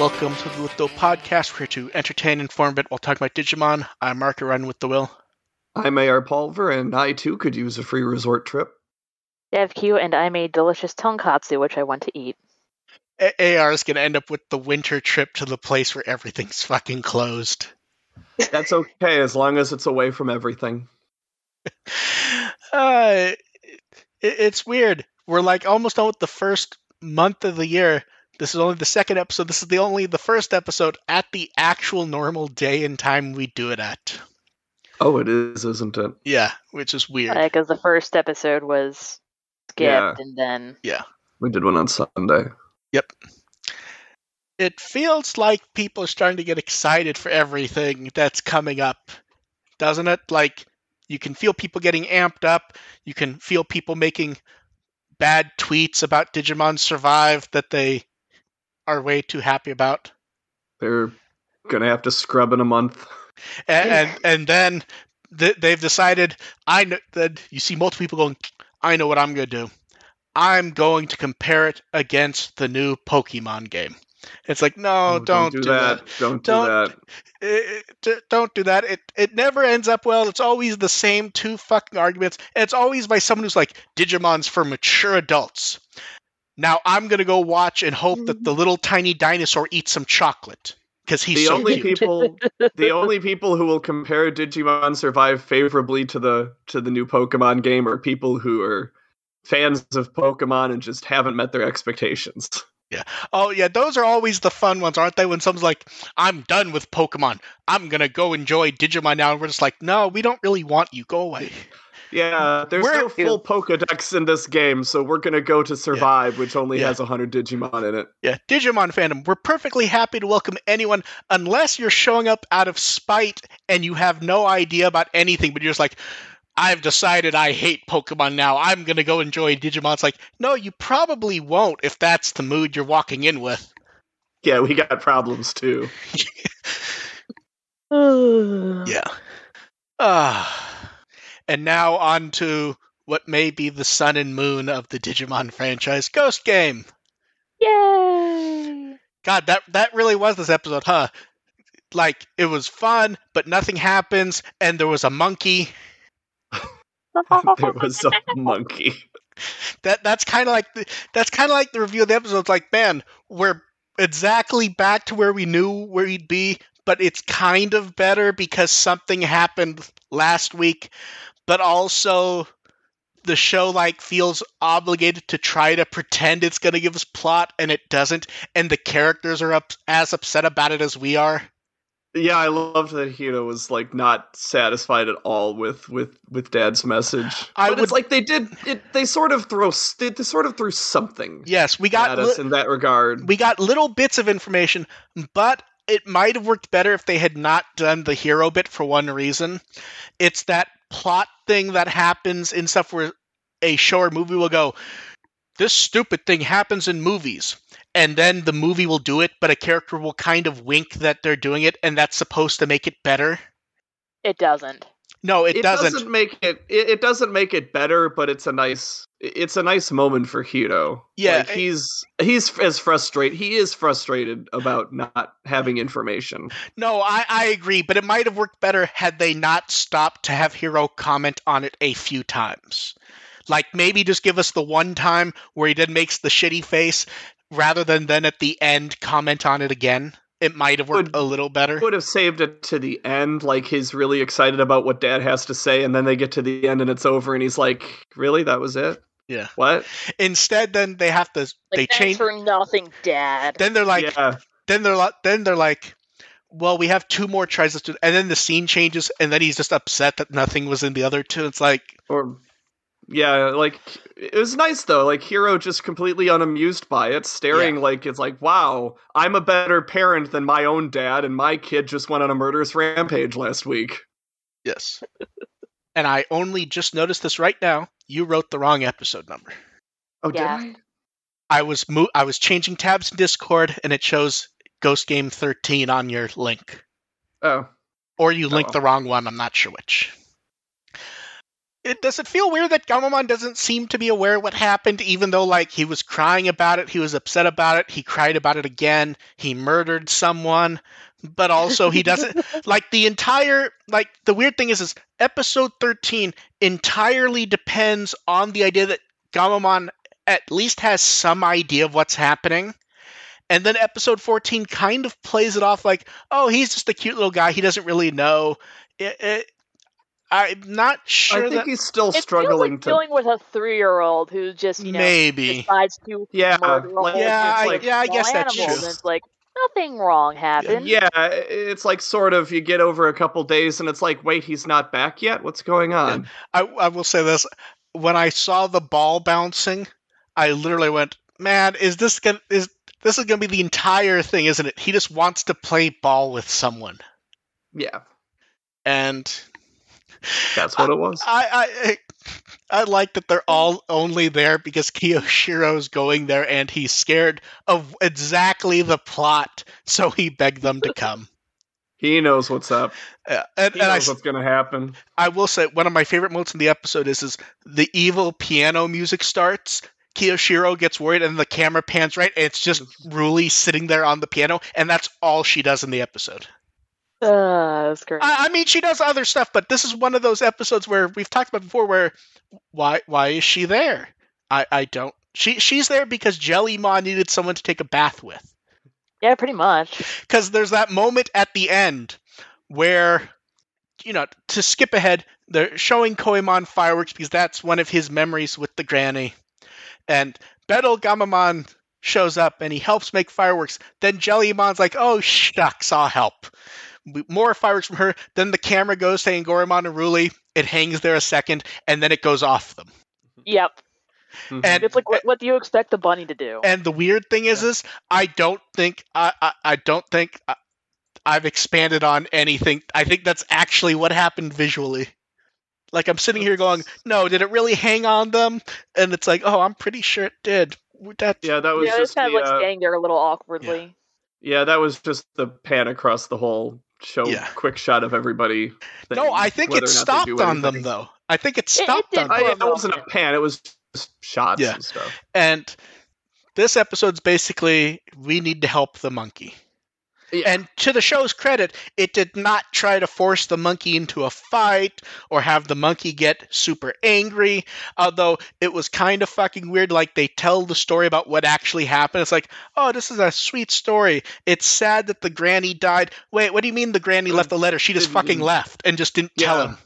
Welcome to the Litho Podcast. We're here to entertain, inform, bit while talking about Digimon. I'm Mark, running with the will. I'm AR Pulver, and I too could use a free resort trip. DevQ, and I made delicious tonkatsu, which I want to eat. A- AR is going to end up with the winter trip to the place where everything's fucking closed. That's okay as long as it's away from everything. Uh, it, it's weird. We're like almost done with the first month of the year. This is only the second episode. This is the only the first episode at the actual normal day and time we do it at. Oh, it is, isn't it? Yeah, which is weird. Because the first episode was skipped, Yeah. and then yeah, We did one on Sunday. Yep. It feels like people are starting to get excited for everything that's coming up, doesn't it? Like, you can feel people getting amped up. You can feel people making bad tweets about Digimon Survive that they are way too happy about. They're gonna have to scrub in a month. And and, and then th- they've decided, I know that you see multiple people going, I know what I'm going to do. I'm going to compare it against the new Pokemon game. It's like, no, Oh, don't, do that. Don't do Don't- that. it, it- don't do that. It it never ends up well. It's always the same two fucking arguments. And it's always by someone who's like, Digimon's for mature adults. Now I'm gonna go watch and hope that the mm-hmm. little tiny dinosaur eats some chocolate because he's The so only cute. people, the only people who will compare Digimon Survive favorably to the to the new Pokemon game are people who are fans of Pokemon and just haven't met their expectations. Yeah. Oh yeah, those are always the fun ones, aren't they? When someone's like, "I'm done with Pokemon. I'm gonna go enjoy Digimon now," and we're just like, "No, we don't really want you. Go away." Yeah, there's We're- no full Pokedex in this game, so we're gonna go to Survive, which only Yeah. has 100 Digimon in it. Yeah, Digimon fandom. We're perfectly happy to welcome anyone, unless you're showing up out of spite and you have no idea about anything, but you're just like, I've decided I hate Pokemon now. I'm gonna go enjoy Digimon. It's like, no, you probably won't if that's the mood you're walking in with. Yeah, we got problems too. Yeah. Ah. And now on to what may be the sun and moon of the Digimon franchise, Ghost Game. Yay! God, that that really was this episode, huh? Like it was fun, but nothing happens, and there was a monkey. there was a monkey. That that's kind of like the, that's kind of like the review of the episode. It's like, man, we're exactly back to where we knew where we'd be, but it's kind of better because something happened last week, but also the show like feels obligated to try to pretend it's going to give us plot and it doesn't and the characters are up as upset about it as we are Yeah, I loved that Hiro was like not satisfied at all with with with Dad's message. I but it's would- like they did it. They sort of throw they, they sort of threw something yes we got at li- us in that regard. we got little bits of information, but it might have worked better if they had not done the hero bit for one reason. It's that plot thing that happens in stuff where a show or movie will go, this stupid thing happens in movies. And then the movie will do it, but a character will kind of wink that they're doing it, and that's supposed to make it better. It doesn't. No, it, doesn't. make it, it. It doesn't make it better, but it's a nice. It's a nice moment for Hiro. Yeah, Like, I- he's he's as frustrated. He is frustrated about not having information. No, I, I agree, but it might have worked better had they not stopped to have Hiro comment on it a few times. Like maybe just give us the one time where he then makes the shitty face rather than then at the end comment on it again. It might have worked Would- a little better. Would have saved it to the end, like he's really excited about what Dad has to say, and then they get to the end and it's over, and he's like, "Really? That was it? Yeah. What? Instead, then they have to Like, they change. for nothing, Dad. Then they're like, yeah, then they're li- then they're like, well, we have two more tries to, and then the scene changes, and then he's just upset that nothing was in the other two. It's like, or yeah, like it was nice though. Like Hiro just completely unamused by it, staring like it's like, wow, I'm a better parent than my own dad, and my kid just went on a murderous rampage last week. Yes. And I only just noticed this right now. You wrote the wrong episode number. Oh, Yeah. did I I was mo- I was changing tabs in Discord and it shows Ghost Game 13 on your link. Oh, Or you linked Oh. the wrong one, I'm not sure which. It does it feel weird that Gamamon doesn't seem to be aware of what happened, even though like he was crying about it, he was upset about it, he cried about it again, he murdered someone, but also he doesn't like the entire like the weird thing is is episode 13 entirely depends on the idea that Gamamon at least has some idea of what's happening. And then episode 14 kind of plays it off like, oh, he's just a cute little guy. He doesn't really know. It, it, I'm not sure. I think that, he's still It struggling feels to. like dealing with a three-year-old who just you know maybe. decides to Yeah, like- Yeah, bunch I- of yeah, I guess that's animals, true. it's like nothing wrong happened. Yeah, it's like sort of you get over a couple days and it's like, wait, he's not back yet. What's going on? I, I will say this: when I saw the ball bouncing, I literally went, "Man, is this gonna is this is gonna be the entire thing, isn't it?" He just wants to play ball with someone, Yeah, and that's what it was. I I I like that they're all only there because Kiyoshiro's going there and he's scared of exactly the plot, so he begged them to come. He knows what's up. Uh, and He and I, knows what's gonna happen. I will say one of my favorite moments in the episode is is the evil piano music starts. Kiyoshiro gets worried and the camera pans right and it's just Ruli sitting there on the piano and that's all she does in the episode. Uh, that's great. I, I mean she does other stuff, but this is one of those episodes where we've talked about before where why why is she there? I, I don't she she's there because Jellymon needed someone to take a bath with. yeah, pretty much. because there's that moment at the end where you know to skip ahead they're showing koemon fireworks because that's one of his memories with the granny and betel gamamon shows up and he helps make fireworks then jellymon's like oh shucks i'll help more fireworks from her then the camera goes to Angoramon and Ruli. it hangs there a second and then it goes off them Yep. Mhm. and It's like what, what do you expect the bunny to do? And the weird thing is, is I don't think I, I, I don't think I, I've expanded on anything. I think that's actually what happened visually. Like I'm sitting here going, no, did it really hang on them? And it's like, oh, I'm pretty sure it did. That yeah, that was yeah, just kind the, of like uh, standing there a little awkwardly. yeah, that was just the pan across the whole show. Yeah. Quick shot of everybody. no, I think it or not they stopped on them though. I think it it stopped did on for them. It wasn't a pan. It was just shots Yeah. and stuff. And this episode's basically we need to help the monkey. Yeah. And to the show's credit, it did not try to force the monkey into a fight or have the monkey get super angry. Although it was kind of fucking weird. Like they tell the story about what actually happened. It's like, oh, this is a sweet story. It's sad that the granny died. Wait, what do you mean the granny left the letter? She just fucking left and just didn't tell him.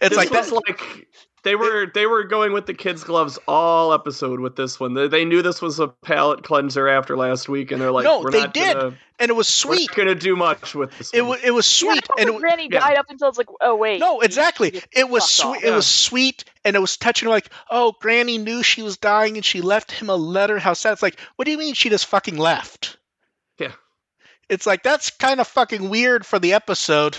It's this like was like they were they were going with the kids' gloves all episode with this one. They, they knew this was a palate cleanser after last week, and they're like, No, we're they not did. Gonna, and it was sweet. we're sweet. not gonna do much with this. It one. was it was sweet thought and it, granny yeah. died up until it's like, oh wait. No, exactly. It was sweet. It was sweet, and it was touching. Like, oh, Granny knew she was dying, and she left him a letter. How sad! It's like, what do you mean she just fucking left? Yeah. It's like that's kind of fucking weird for the episode.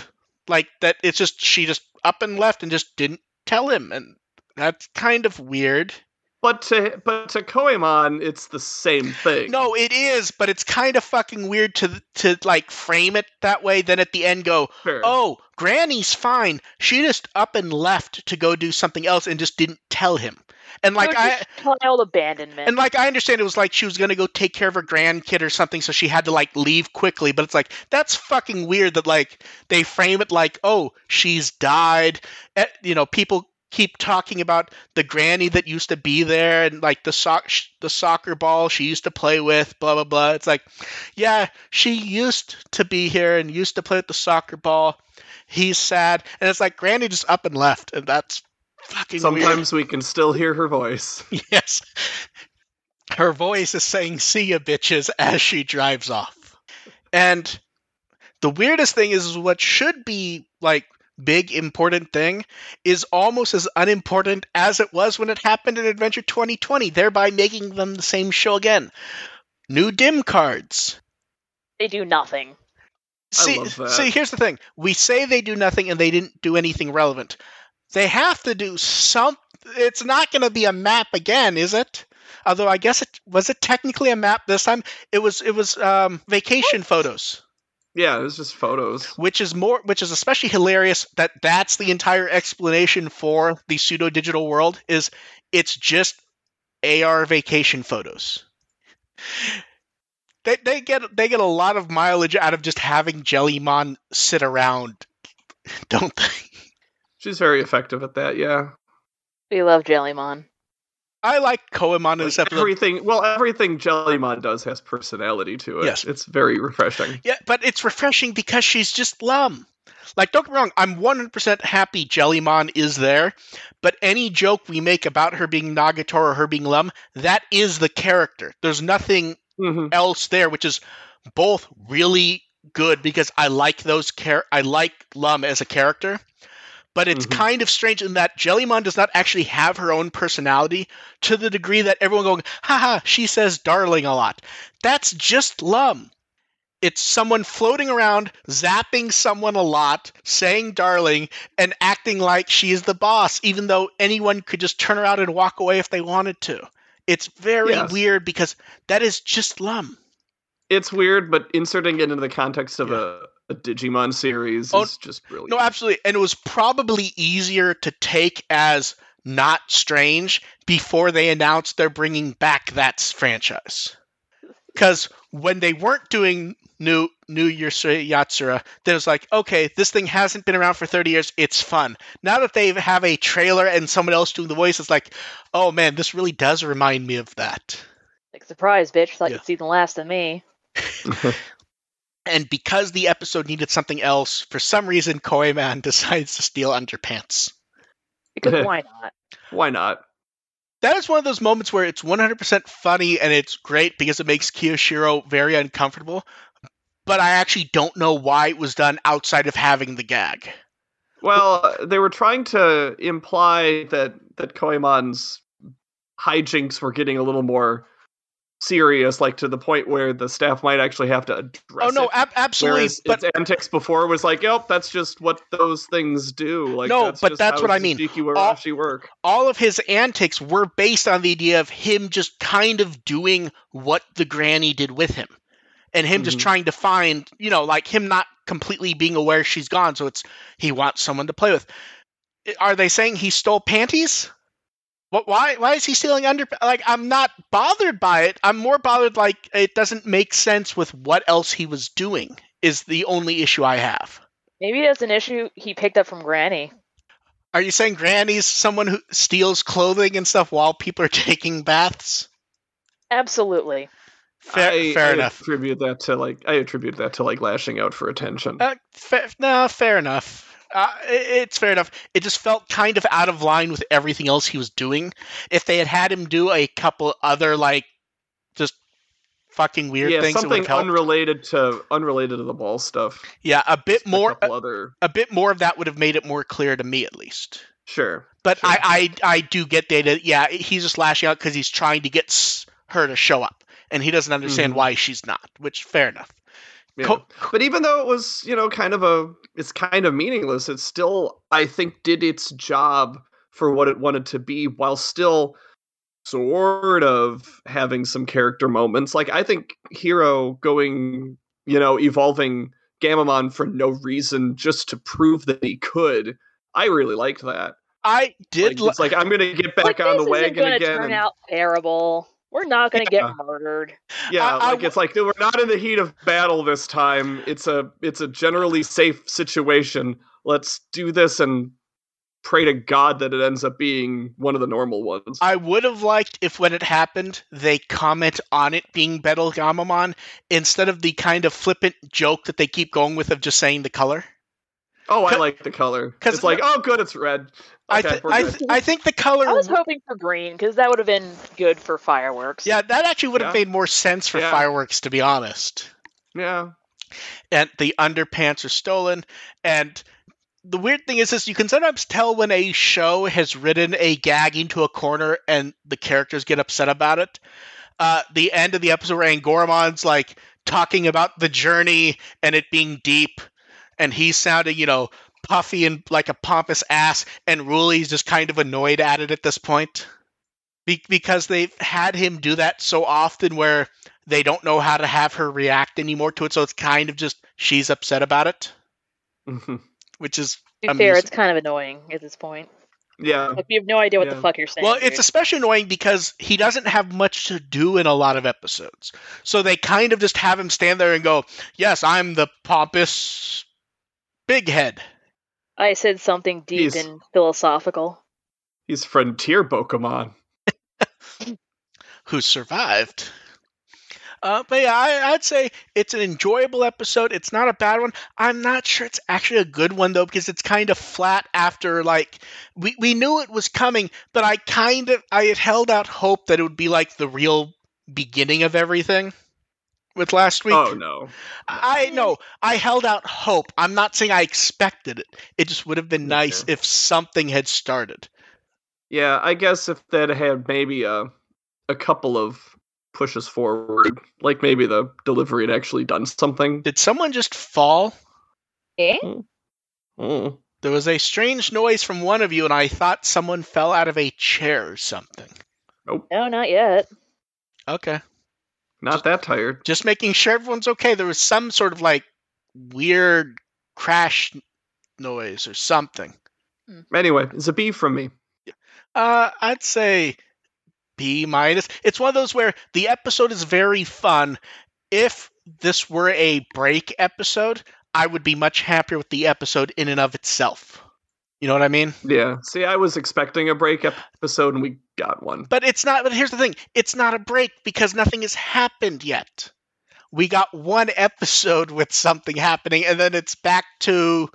Like that, it's just she just up and left and just didn't tell him, and that's kind of weird. But to but to Koemon, it's the same thing. No, it is, but it's kind of fucking weird to to like frame it that way. Then at the end, go, Fair. oh, Granny's fine. She just up and left to go do something else and just didn't tell him. And like I child abandonment. and like I understand it was like she was gonna go take care of her grandkid or something, so she had to like leave quickly. But it's like that's fucking weird that like they frame it like, oh, she's died. Eh, You know, people keep talking about the granny that used to be there and like the sock the soccer ball she used to play with blah blah blah it's like yeah she used to be here and used to play with the soccer ball he's sad and it's like granny just up and left and that's fucking weird. Sometimes we can still hear her voice. Yes. Her voice is saying, see ya, bitches, as she drives off. And the weirdest thing is what should be like big important thing is almost as unimportant as it was when it happened in Adventure 2020, thereby making them the same show again. New dim cards. they do nothing. See, love that. see, here's the thing. We say they do nothing and they didn't do anything relevant. They have to do some. It's not going to be a map again, is it? Although I guess it was it technically a map this time. It was it was um, vacation photos. Yeah, it was just photos. which is more which is especially hilarious that that's the entire explanation for the pseudo digital world is it's just AR vacation photos. They, they get they get a lot of mileage out of just having Jellymon sit around, don't they? She's very effective at that. Yeah, We love Jellymon. I like Koemon in this episode. everything. Well, everything Jellymon does has personality to it. Yes. it's very refreshing. Yeah, but it's refreshing because she's just Lum. Like, don't get me wrong, I'm 100% happy Jellymon is there, but any joke we make about her being Nagator or her being Lum, that is the character. There's nothing hmm else there, which is both really good because I like those char- I like Lum as a character, but it's Mhm. kind of strange in that Jellymon does not actually have her own personality to the degree that everyone going, haha, she says darling a lot. That's just Lum. It's someone floating around, zapping someone a lot, saying darling, and acting like she is the boss, even though anyone could just turn around and walk away if they wanted to. It's very Yes. weird because that is just Lum. It's weird, but inserting it into the context of a, a Digimon series Oh, is just brilliant. No, absolutely. And it was probably easier to take as not strange before they announced they're bringing back that franchise. Because when they weren't doing new new Urusei Yatsura, then it's like, okay, this thing hasn't been around for 30 years. It's fun. Now that they have a trailer and someone else doing the voice, it's like, oh man, this really does remind me of that. Like, surprise, bitch. Thought Yeah. you'd see the last of me. And because the episode needed something else, for some reason, Koemon decides to steal underpants. Because why not? Why not? that is one of those moments where it's 100% funny and it's great because it makes Kiyoshiro very uncomfortable. But I actually don't know why it was done outside of having the gag. Well, they were trying to imply that that Koemon's hijinks were getting a little more serious, like to the point where the staff might actually have to address oh no, ab- absolutely. Whereas But its antics before was like, "Yep, that's just what those things do." Like, No, that's but just that's how what I mean. Warashi work. all of his antics were based on the idea of him just kind of doing what the granny did with him. And him just Mhm. trying to find, you know, like him not completely being aware she's gone. So it's he wants someone to play with. Are they saying he stole panties? What? Why? Why is he stealing under? Like, I'm not bothered by it. I'm more bothered like it doesn't make sense with what else he was doing. Is the only issue I have. Maybe that's an issue he picked up from Granny. Are you saying Granny's someone who steals clothing and stuff while people are taking baths? Absolutely. Fair, I, fair I enough. Attribute that to like I attribute that to like lashing out for attention. Uh, fa- no, fair enough. Uh, it's fair enough. It just felt kind of out of line with everything else he was doing. If they had had him do a couple other like just fucking weird yeah, things, something unrelated to unrelated to the ball stuff. yeah, a bit Just more, a, other a bit more of that would have made it more clear to me, at least. sure. But Sure. I, I, I do get idea. Yeah, he's just lashing out because he's trying to get her to show up, and he doesn't understand Mhm. why she's not. Which fair enough. Yeah. Co- But even though it was, you know, kind of a, it's kind of meaningless, it still, I think, did its job for what it wanted to be while still sort of having some character moments. Like, I think Hiro going, you know, evolving Gamamon for no reason just to prove that he could, I really liked that. I did. Like, li- it's like, I'm going to get back like, on the wagon isn't gonna again. turn and- out terrible. We're not gonna Yeah. get murdered. Yeah, I- I like it's like we're not in the heat of battle this time. It's a it's a generally safe situation. Let's do this and pray to God that it ends up being one of the normal ones. I would have liked if when it happened they comment on it being Betel Gamamon instead of the kind of flippant joke that they keep going with of just saying the color. Oh, I like the color. Cause It's like, oh, good, it's red. I, th- I, th- I think the color. I was hoping for green because that would have been good for fireworks. yeah, that actually would have Yeah. made more sense for Yeah. fireworks, to be honest. yeah, And the underpants are stolen. And the weird thing is, is you can sometimes tell when a show has written a gag into a corner and the characters get upset about it. Uh, the end of the episode where Angoramon's like talking about the journey and it being deep, and he's sounding, you know, puffy and like a pompous ass, and Ruli's just kind of annoyed at it at this point. Be- because they've had him do that so often where they don't know how to have her react anymore to it, so it's kind of just she's upset about it, Mhm. which is To be fair, it's kind of annoying at this point. yeah. Like you have no idea what Yeah. the fuck you're saying. well, dude. it's especially annoying because he doesn't have much to do in a lot of episodes. So they kind of just have him stand there and go, "Yes, I'm the pompous big head." I said something deep He's- and philosophical. He's frontier Pokemon. who survived. Uh, but yeah, I, I'd say it's an enjoyable episode. It's not a bad one. I'm not sure it's actually a good one though because it's kind of flat after like we we knew it was coming, but I kind of I had held out hope that it would be like the real beginning of everything with last week. Oh no. I know I held out hope. I'm not saying I expected it. It just would have been Me nice too. if something had started. Yeah, I guess if that had maybe a a couple of pushes forward, like maybe the delivery had actually done something. Did someone just fall? Eh? Mm. There was a strange noise from one of you, and I thought someone fell out of a chair or something. Nope. No, not yet. Okay. Not that tired. Just making sure everyone's okay. There was some sort of like weird crash noise or something. Anyway, it's a B from me. Uh, I'd say B minus. It's one of those where the episode is very fun. If this were a break episode, I would be much happier with the episode in and of itself. You know what I mean? Yeah. See, I was expecting a break episode and we got one. But it's not. But here's the thing: it's not a break because nothing has happened yet. We got one episode with something happening, and then it's back to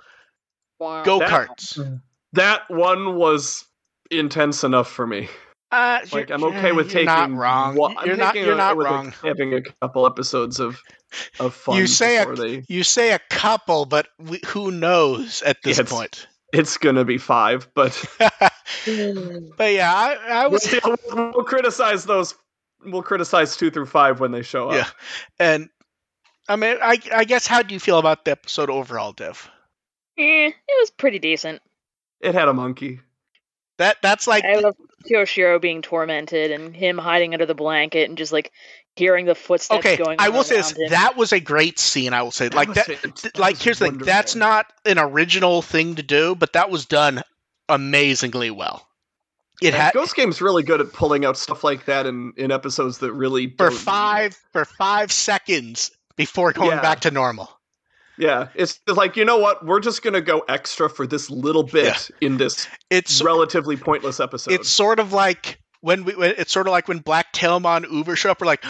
go karts. That one was intense enough for me. Uh, Like I'm okay with you're taking not wrong. one- I'm you're not. taking You're a- not with a- wrong. having a couple episodes of of fun. You say a- they, You say a couple, but we, who knows at this Yeah, it's- point? It's gonna be five, but but yeah, I, I we'll, was, see, we'll, we'll criticize those. We'll criticize two through five when they show up. Yeah. and I mean, I, I guess how do you feel about the episode overall, Dev? Eh, it was pretty decent. It had a monkey. That that's like I love Kiyoshiro being tormented and him hiding under the blanket and just like hearing the footsteps okay. going. I will say this: him. that was a great scene. I will say, like that. that like was here's the thing: that's not an original thing to do, but that was done amazingly well. It Yeah, had Ghost Game's really good at pulling out stuff like that in, in episodes that really for don't need five for five seconds before going Yeah. back to normal. Yeah, it's like you know what? We're just gonna go extra for this little bit in this It's relatively pointless episode. it's sort of like when we when, it's sort of like when Black Tailmon Uver show up. We're like,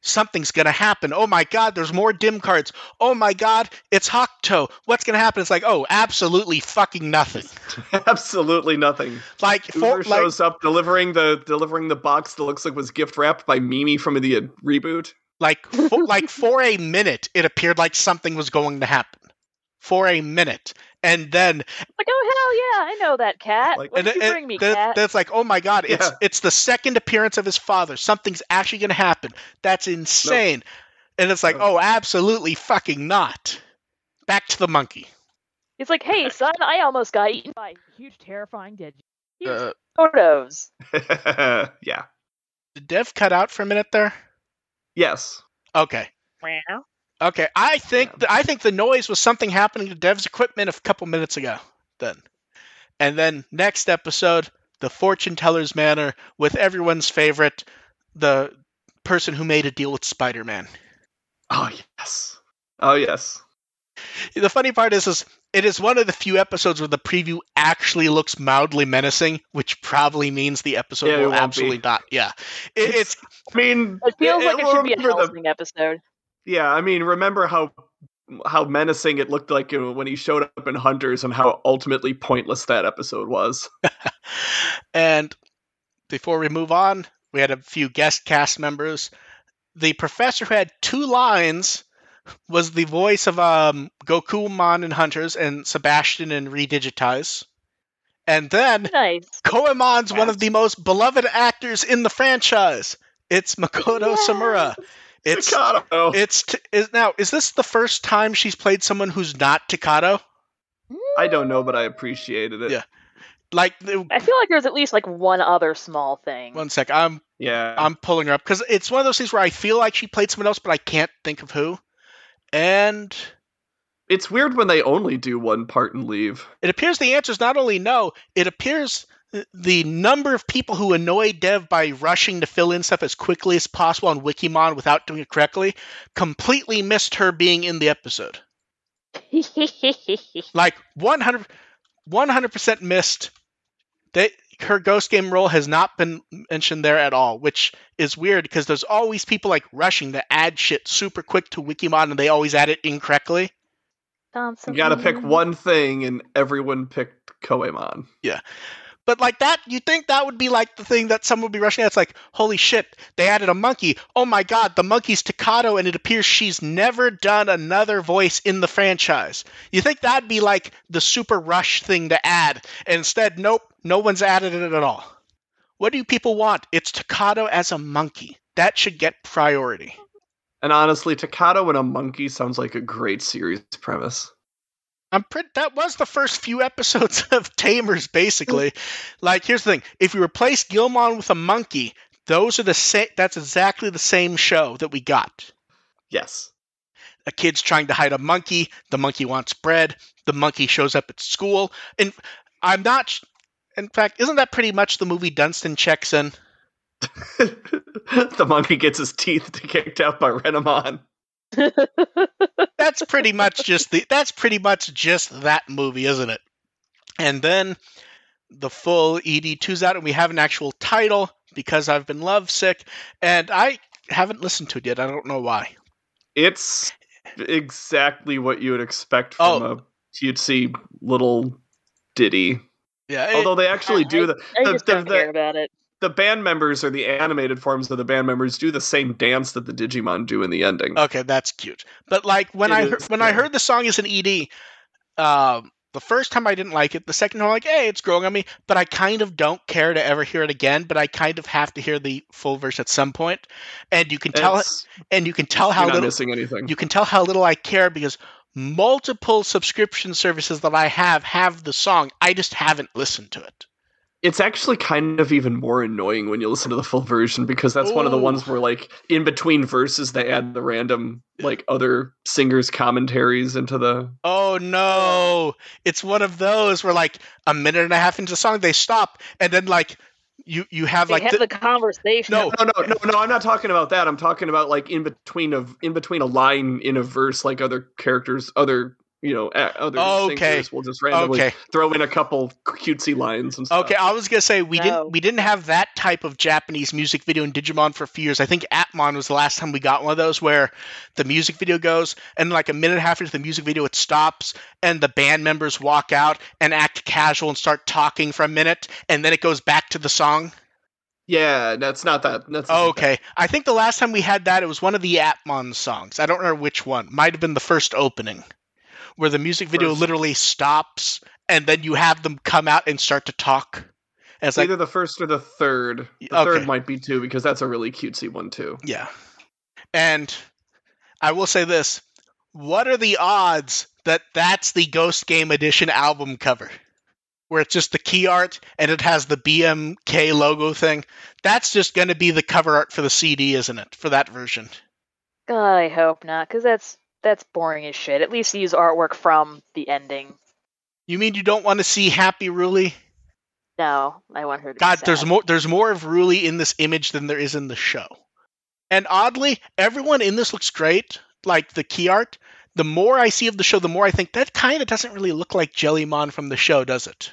something's gonna happen. Oh my god, there's more dim cards. Oh my god, it's Hakuto. What's gonna happen? It's like, oh, absolutely fucking nothing. absolutely nothing. Like for Uver like shows up delivering the delivering the box that looks like was gift wrapped by Mimi from the uh, reboot. like for, like for a minute, it appeared like something was going to happen. For a minute, and then like, oh hell yeah, I know that cat. Like- what and did you it- bring me, then- cat? That's like, oh my god, it's Yeah. it's the second appearance of his father. Something's actually going to happen. That's insane. And it's like, Nope. oh, absolutely fucking not. Back to the monkey. He's like, hey son, I almost got eaten by a huge, terrifying dead. Here's Uh, photos. yeah. did Dev cut out for a minute there? Yes. Okay. Meow. Okay. I think Yeah. th- I think the noise was something happening to Dev's equipment a couple minutes ago. Then, and then next episode, the fortune teller's manner with everyone's favorite, the person who made a deal with Spider-Man. Oh yes. Oh yes. The funny part is, is it is one of the few episodes where the preview actually looks mildly menacing, which probably means the episode Yeah, will won't absolutely be. not. Yeah, it, it's I mean, It feels like it well, should be a remember the- episode. Yeah, I mean, remember how how menacing it looked like uh, when he showed up in Hunters, and how ultimately pointless that episode was. and before we move on, we had a few guest cast members. The professor who had two lines was the voice of um, Gokumon in Hunters and Sebastian in Redigitize. And then Nice. Koemon's one of the most beloved actors in the franchise. It's Makoto Yes. Tsumura. It's Takato. it's t- is now is this the first time she's played someone who's not Takato? I don't know, but I appreciated it. Yeah. Like the- I feel like there's at least like one other small thing. one sec, I'm Yeah. I'm pulling her up because it's one of those things where I feel like she played someone else, but I can't think of who. And It's weird when they only do one part and leave. It appears the answer is not only no, it appears the number of people who annoy Dev by rushing to fill in stuff as quickly as possible on Wikimon without doing it correctly completely missed her being in the episode. like 100 100% missed. They, her ghost game role has not been mentioned there at all, which is weird because there's always people like rushing to add shit super quick to Wikimon and they always add it incorrectly. You gotta pick one thing and everyone picked Koemon. Yeah. But like that, you think that would be like the thing that someone would be rushing at? It's like, holy shit, they added a monkey. Oh my god, the monkey's Takato, and it appears she's never done another voice in the franchise. You think that'd be like the super rush thing to add? And instead, nope, no one's added it at all. What do people want? It's Takato as a monkey. That should get priority. And honestly, Takato and a monkey sounds like a great series premise. I'm pretty. That was the first few episodes of Tamers, basically. like, here's the thing: if you replace Guilmon with a monkey, those are the same. That's exactly the same show that we got. Yes. A kid's trying to hide a monkey. The monkey wants bread. The monkey shows up at school, and I'm not. In fact, isn't that pretty much the movie Dunston checks in? the monkey gets his teeth kicked out by Renamon that's pretty much just the that's pretty much just that movie, isn't it? And then the full ED2's out and we have an actual title because I've been lovesick and I haven't listened to it yet. I don't know why. It's exactly what you would expect from oh. a cutesy little ditty. Yeah. It, Although they actually I, do the, I, the, just the, don't care about it the band members or the animated forms of the band members do the same dance that the Digimon do in the ending. Okay, that's cute. But like when it I is, when yeah. I heard the song as an ED, um, the first time I didn't like it. The second time I'm like, hey, it's growing on me. But I kind of don't care to ever hear it again. But I kind of have to hear the full verse at some point. And you can tell it's, and you can tell how little missing anything. You can tell how little I care because multiple subscription services that I have have the song. I just haven't listened to it it's actually kind of even more annoying when you listen to the full version because that's Ooh. one of the ones where like in between verses they add the random like other singers commentaries into the oh no it's one of those where like a minute and a half into the song they stop and then like you you have they like have the, the, conversation. No, no, no, no, no. I'm not talking about that. I'm talking about like in between of in between a line in a verse, like other characters, other you know, other okay. singers will just randomly okay. throw in a couple cutesy lines and stuff. Okay, I was gonna say we no. didn't we didn't have that type of Japanese music video in Digimon for a few years. I think Appmon was the last time we got one of those where the music video goes and like a minute and a half into the music video it stops and the band members walk out and act casual and start talking for a minute and then it goes back to the song. Yeah, that's not that. That's okay. I think the last time we had that, it was one of the Appmon songs. I don't remember which one. Might have been the first opening where the music video first. literally stops and then you have them come out and start to talk. It's either like, the first or the third. The okay. third might be too because that's a really cutesy one too. Yeah, and I will say this: what are the odds that that's the Ghost Game Edition album cover? Where it's just the key art and it has the BMK logo thing. That's just going to be the cover art for the CD, isn't it? For that version. I hope not, because that's that's boring as shit. At least use artwork from the ending. You mean you don't want to see Happy Ruli? No, I want her to. God, there's more. There's more of Ruli in this image than there is in the show. And oddly, everyone in this looks great. Like the key art. The more I see of the show, the more I think that kind of doesn't really look like Jellymon from the show, does it?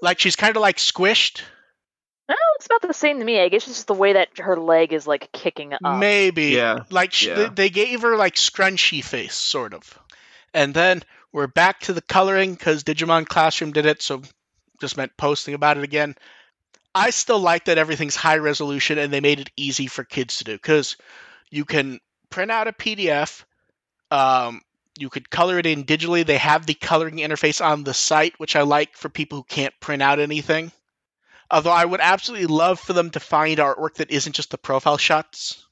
Like she's kind of like squished. No, it's about the same to me. I guess it's just the way that her leg is like kicking up. Maybe. Yeah. Like she, yeah. they gave her like scrunchy face, sort of. And then we're back to the coloring because Digimon Classroom did it, so just meant posting about it again. I still like that everything's high resolution and they made it easy for kids to do because you can print out a PDF. Um, you could color it in digitally. They have the coloring interface on the site, which I like for people who can't print out anything. Although I would absolutely love for them to find artwork that isn't just the profile shots.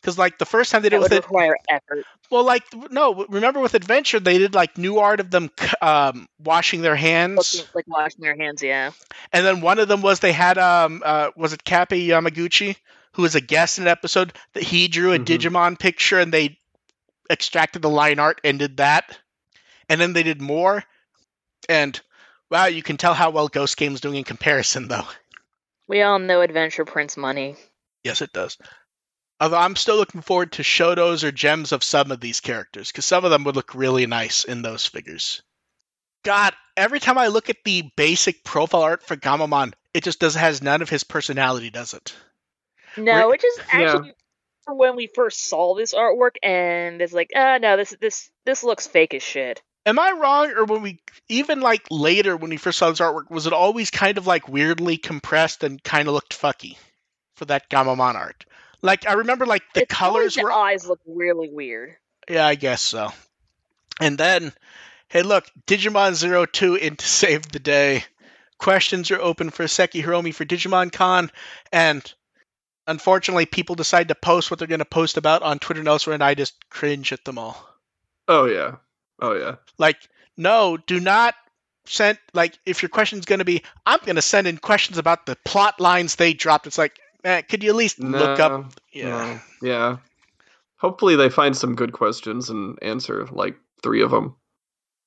Because like the first time they did that it with require it, effort. Well, like no, remember with Adventure they did like new art of them um, washing their hands, like washing their hands, yeah. And then one of them was they had um uh, was it Kappei Yamaguchi who was a guest in an episode that he drew a mm-hmm. Digimon picture and they extracted the line art and did that. and then they did more, and wow, you can tell how well Ghost Game's doing in comparison, though. We all know Adventure prints money. Yes, it does. Although I'm still looking forward to Shotos or gems of some of these characters, because some of them would look really nice in those figures. God, every time I look at the basic profile art for Gamamon, it just does has none of his personality, does it? No, We're- it just actually from when we first saw this artwork, and it's like, ah, no, this this this looks fake as shit. Am I wrong, or when we even like later when we first saw this artwork, was it always kind of like weirdly compressed and kind of looked fucky for that Gamamon art? Like I remember, like the It's always colors the were eyes look really weird. Yeah, I guess so. And then, hey, look, Digimon Zero Two in to save the day. Questions are open for Seki Hiromi for Digimon Con, and unfortunately, people decide to post what they're going to post about on Twitter and elsewhere, and I just cringe at them all. Oh yeah. Oh yeah. Like, no, do not send. Like, if your question's going to be, I'm going to send in questions about the plot lines they dropped. It's like, eh, could you at least look up? Yeah. no, yeah. Hopefully they find some good questions and answer like three of them.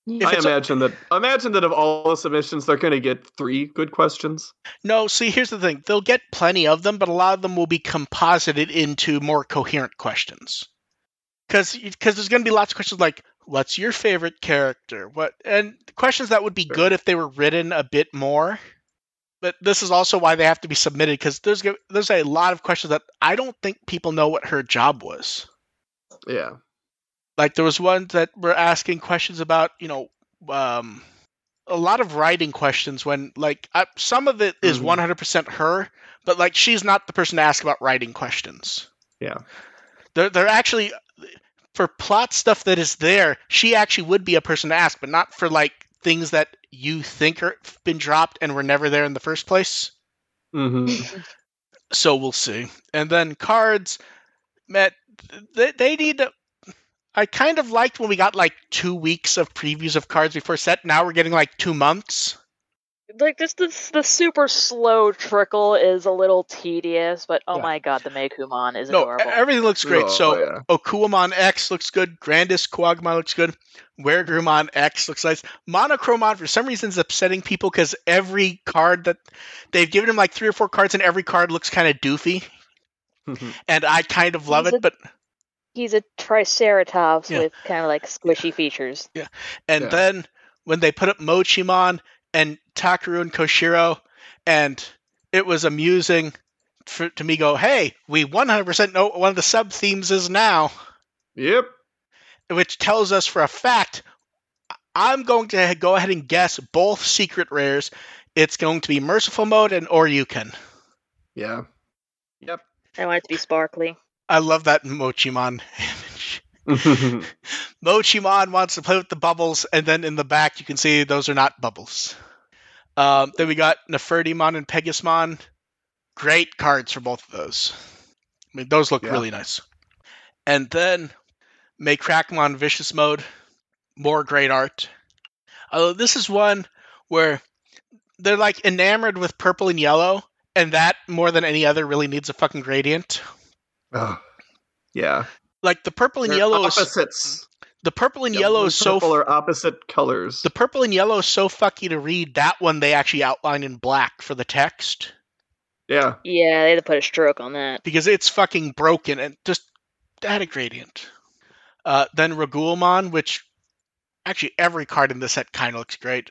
If I it's a- imagine that. Imagine that of all the submissions, they're going to get three good questions. No, see, here's the thing. They'll get plenty of them, but a lot of them will be composited into more coherent questions. Cuz Because there's going to be lots of questions like, what's your favorite character? What And questions that would be Sure. good if they were written a bit more. But this is also why they have to be submitted, because there's, there's a lot of questions that I don't think people know what her job was. Yeah. Like, there was ones that were asking questions about, you know, um, a lot of writing questions when, like, uh, some of it is Mhm. 100% her, but, like, she's not the person to ask about writing questions. Yeah. They're, they're actually, for plot stuff that is there, she actually would be a person to ask, but not for, like, things that you think are been dropped and were never there in the first place. hmm So we'll see. And then cards, Matt, they, they need to. I kind of liked when we got like two weeks of previews of cards before set. Now we're getting like two months. Like this, this the super slow trickle is a little tedious, but oh Yeah. my god, the Meicoomon is No, adorable. everything looks great. Oh, so oh, yeah. Okuwamon X looks good. GrandisKuwagamon looks good. Weregrumon X looks nice. Monochromon for some reason is upsetting people because every card that they've given him like three or four cards and every card looks kind of doofy. And I kind of love He's it, a- but He's a Triceratops Yeah. with kind of like squishy features. Yeah, and Yeah. then when they put up Mochimon and Takeru and Koshiro, and it was amusing for, to me go, hey, we 100% know what one of the sub themes is now, Yep. which tells us for a fact. I'm going to go ahead and guess both secret rares. It's going to be Merciful Mode and Oryuken. Yeah. Yep. I want it to be sparkly. I love that Mochimon image. Mochimon wants to play with the bubbles, and then in the back you can see those are not bubbles. Um, then we got Nefertimon and Pegasmon. Great cards for both of those. I mean, those look Yeah. really nice. And then Meicrackmon Vicious Mode. More great art. Although this is one where they're like enamored with purple and yellow, and that more than any other really needs a fucking gradient. Ugh. yeah. Like the purple and They're yellow is the purple and Yellow yellow and is so purple are opposite colors. The purple and yellow is so fucky to read. That one they actually outline in black for the text yeah. Yeah, they had to put a stroke on that. because it's fucking broken and just add a gradient. Uh, then Raguelmon, which actually every card in this set kind of looks great.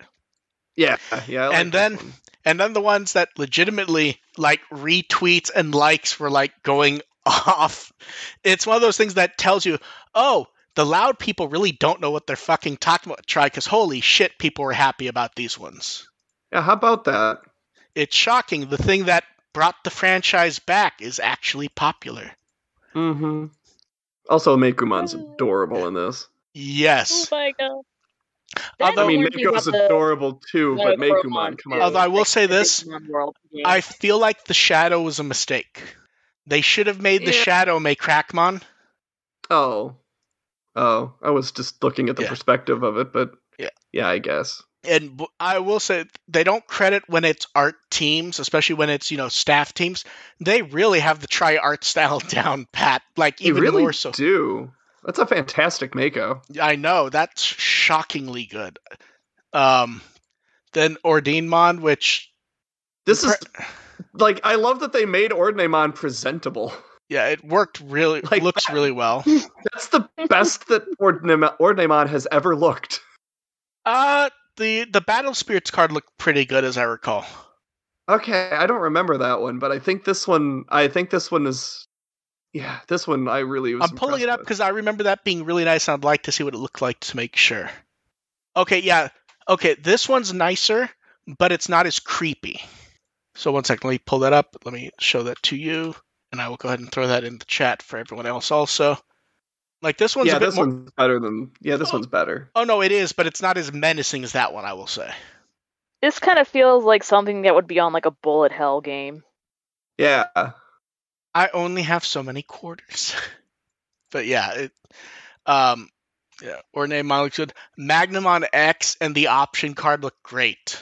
Yeah. Yeah. I like And then- one. And then the ones that legitimately like retweets and likes were like going off. It's one of those things that tells you, oh, the loud people really don't know what they're fucking talking about. Try because holy shit, people were happy about these ones. Yeah. How about that? it's shocking. The thing that brought the franchise back is actually popular. Mm-hmm. Also, Meicoomon's adorable in this. Yes. Oh Yes. my god. Although- I mean, Then we Mako's got the- adorable too, but Monochromon Meicoomon, come on. Although I will say this, Digimon World game. I feel like the shadow was a mistake. They should have made the Yeah. shadow make Crackmon. Oh. Oh, I was just looking at the Yeah. perspective of it, but Yeah. yeah, I guess. And I will say they don't credit when it's art teams, especially when it's you know staff teams. They really have the tri art style down pat, like even really more so. do. That's a fantastic Mako. I know that's shockingly good. Um, then Ordinemon, which This is like I love that they made Ordinemon presentable. yeah, it worked really Like looks that. really well. That's the best that Ordnem- Ordinemon has ever looked. Uh, the the Battle Spirits card looked pretty good as I recall. Okay, I don't remember that one, but I think this one. I think this one is. Yeah, this one I really was. I'm pulling it up because I remember that being really nice, and I'd like to see what it looked like to make sure. Okay, yeah. Okay, this one's nicer, but it's not as creepy. So one second, let me pull that up. Let me show that to you, and I will go ahead and throw that in the chat for everyone else also. Like this one's yeah, a bit this more. one's better than. Yeah, this Oh. one's better. Oh no, it is, but it's not as menacing as that one. I will say. This kind of feels like something that would be on like a bullet hell game. Yeah, I only have so many quarters. but yeah, it um yeah, Ordinemon looks good. Magnamon X and the option card look great.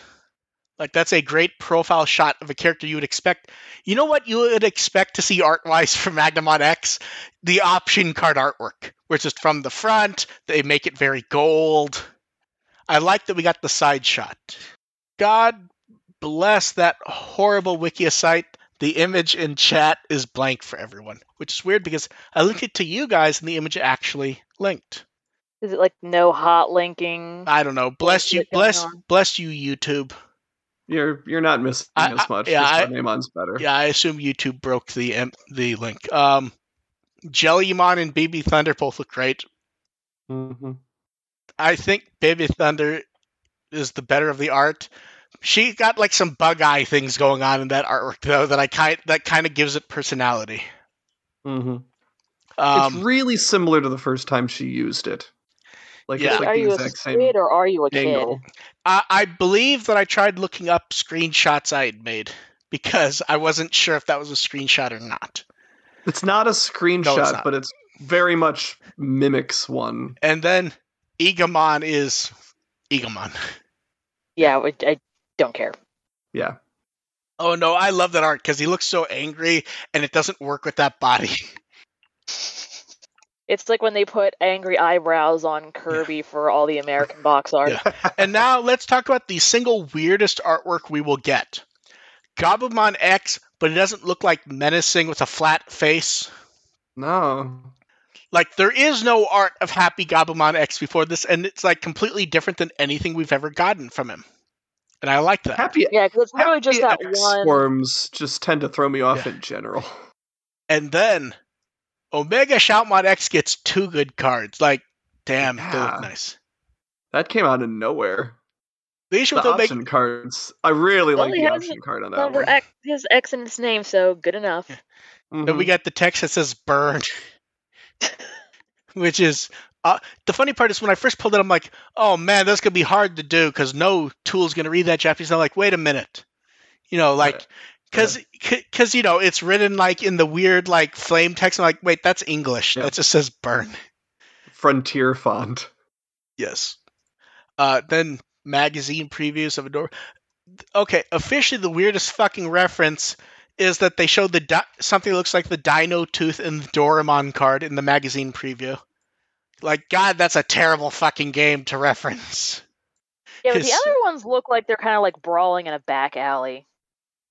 Like that's a great profile shot of a character you would expect. You know what you would expect to see art wise from Magnamon X? The option card artwork. Where it's just from the front, they make it very gold. I like that we got the side shot. God bless that horrible Wikia site the image in chat is blank for everyone, which is weird because I linked it to you guys and the image actually linked. Is it like no hot linking? I don't know. Bless you, bless, on? bless you, YouTube. You're you're not missing I- as I- much. yeah, I- Yeah, Ordinemon's better. Yeah, I assume YouTube broke the em- the link. Um, Jellymon and Baby Thunder both look great. hmm I think Baby Thunder is the better of the art. She got like some bug eye things going on in that artwork though that I kind that kind of gives it personality. hmm Um, it's really similar to the first time she used it. Like Yeah. it's like are the you a exact same kid or are you a angle. kid? I, I believe that I tried looking up screenshots I had made because I wasn't sure if that was a screenshot or not. It's not a screenshot, not. but it's very much mimics one. And then Egamon is Egamon. Yeah, I, I don't care. Yeah. Oh no, I love that art because he looks so angry and it doesn't work with that body. It's like when they put angry eyebrows on Kirby for all the American box art. Yeah. and now let's talk about the single weirdest artwork we will get. Gabumon X, but it doesn't look like menacing with a flat face. No. Like there is no art of Happy Gabumon X before this, and it's like completely different than anything we've ever gotten from him. And I like that. Happy Yeah, because it's literally just that Happy one. X-Worms just tend to throw me off Yeah. in general. And then Omega Shoutmon X gets two good cards. Like, damn, they look nice. That came out of nowhere. The issue The with Omega, option cards. I really like the has option card on that Number one. X, his X in its name, so good enough. Mhm. then we got the text that says "burn," which is uh, the funny part is when I first pulled it, I'm like, oh man, that's gonna be hard to do because no tool's gonna read that Japanese. I'm like, wait a minute, you know, like. Cause, cause you know it's written like in the weird like flame text. I'm like, wait, that's English. Yeah. That just says burn. Frontier font. Yes. Uh, then magazine previews of a door. Okay, officially the weirdest fucking reference is that they showed the di- something that looks like the Dino Tooth and the Doraemon card in the magazine preview. Like, God, that's a terrible fucking game to reference. Yeah, but the other ones look like they're kind of like brawling in a back alley.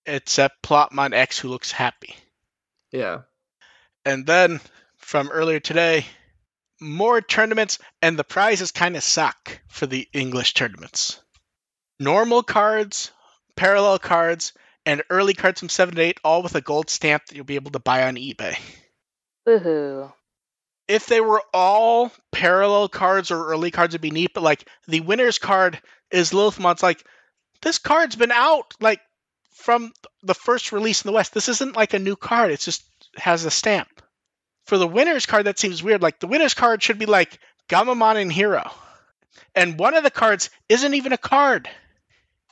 Except Plotmon X, who looks happy. Yeah. And then from earlier today, more tournaments, and the prizes kind of suck for the English tournaments. Normal cards, parallel cards, and early cards from 7 to 8, all with a gold stamp that you'll be able to buy on eBay. Woohoo. If they were all parallel cards or early cards, it'd be neat, but like the winner's card is Lilithmon's like, this card's been out like from the first release in the West. This isn't like a new card, it just has a stamp. For the winner's card, that seems weird. Like the winner's card should be like Gamamon and Hiro. And one of the cards isn't even a card.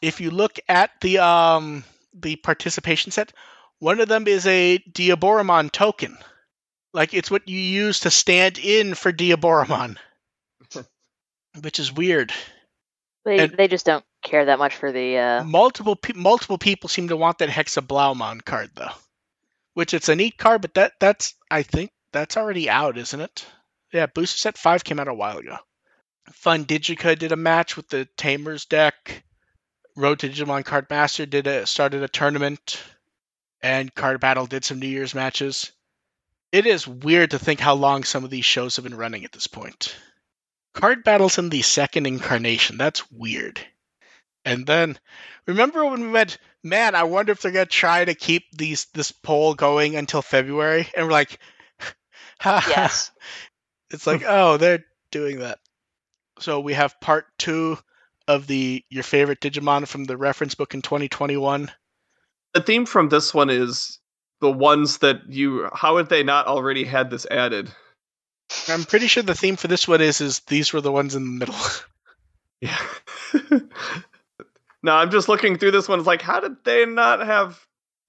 If you look at the um the participation set, one of them is a Diaboromon token. Like it's what you use to stand in for Diaboromon. Which is weird. They And- they just don't care that much for the uh multiple pe- multiple people seem to want that Hexeblaumon card though. Which it's a neat card, but that that's I think that's already out, isn't it? Yeah, Booster Set 5 came out a while ago. Fun Digica did a match with the Tamers deck. Road to Digimon Card Master did a started a tournament, and Card Battle did some New Year's matches. It is weird to think how long some of these shows have been running at this point. Card Battle's in the second incarnation. That's weird. And then remember when we went, man, I wonder if they're gonna try to keep these this poll going until February, and we're like, Yes. it's like, oh, they're doing that. So we have part two of the your favorite Digimon from the reference book in 2021. The theme from this one is the ones that you. How would they not already had this added? I'm pretty sure the theme for this one is is these were the ones in the middle. Yeah. no, I'm just looking through this one. It's like, how did they not have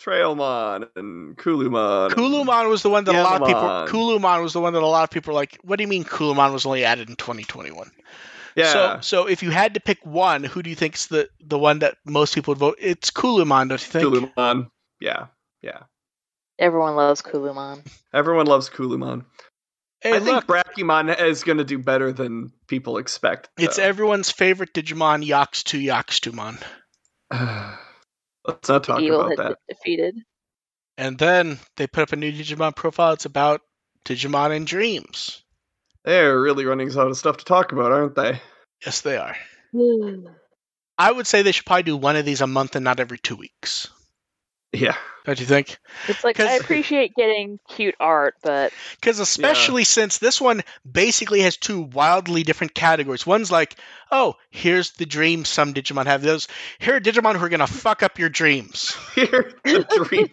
Trailmon and Kulumon? and- Kulumon was the one that a lot of people. Yamamon. Kulumon was the one that a lot of people were like, "What do you mean Kulumon was only added in 2021?" Yeah. So, so if you had to pick one, who do you think's the the one that most people would vote? It's Kulumon, don't you think? Kulumon. Yeah. Yeah. Everyone loves Kulumon. Everyone loves Kulumon. Hey, I look, think Brachymon is going to do better than people expect. it's everyone's favorite Digimon, Yox2 Yoxtumon. Let's not talk Evil about had that. been defeated. And then they put up a new Digimon profile. It's about Digimon and dreams. They're really running out of stuff to talk about, aren't they? Yes, they are. Hmm. I would say they should probably do one of these a month and not every two weeks. Yeah. Don't you think? It's like I appreciate getting cute art, but Because especially since this one basically has two wildly different categories. One's like, oh, here's the dreams some Digimon have. Those here are Digimon who are gonna fuck up your dreams. Here, the dream.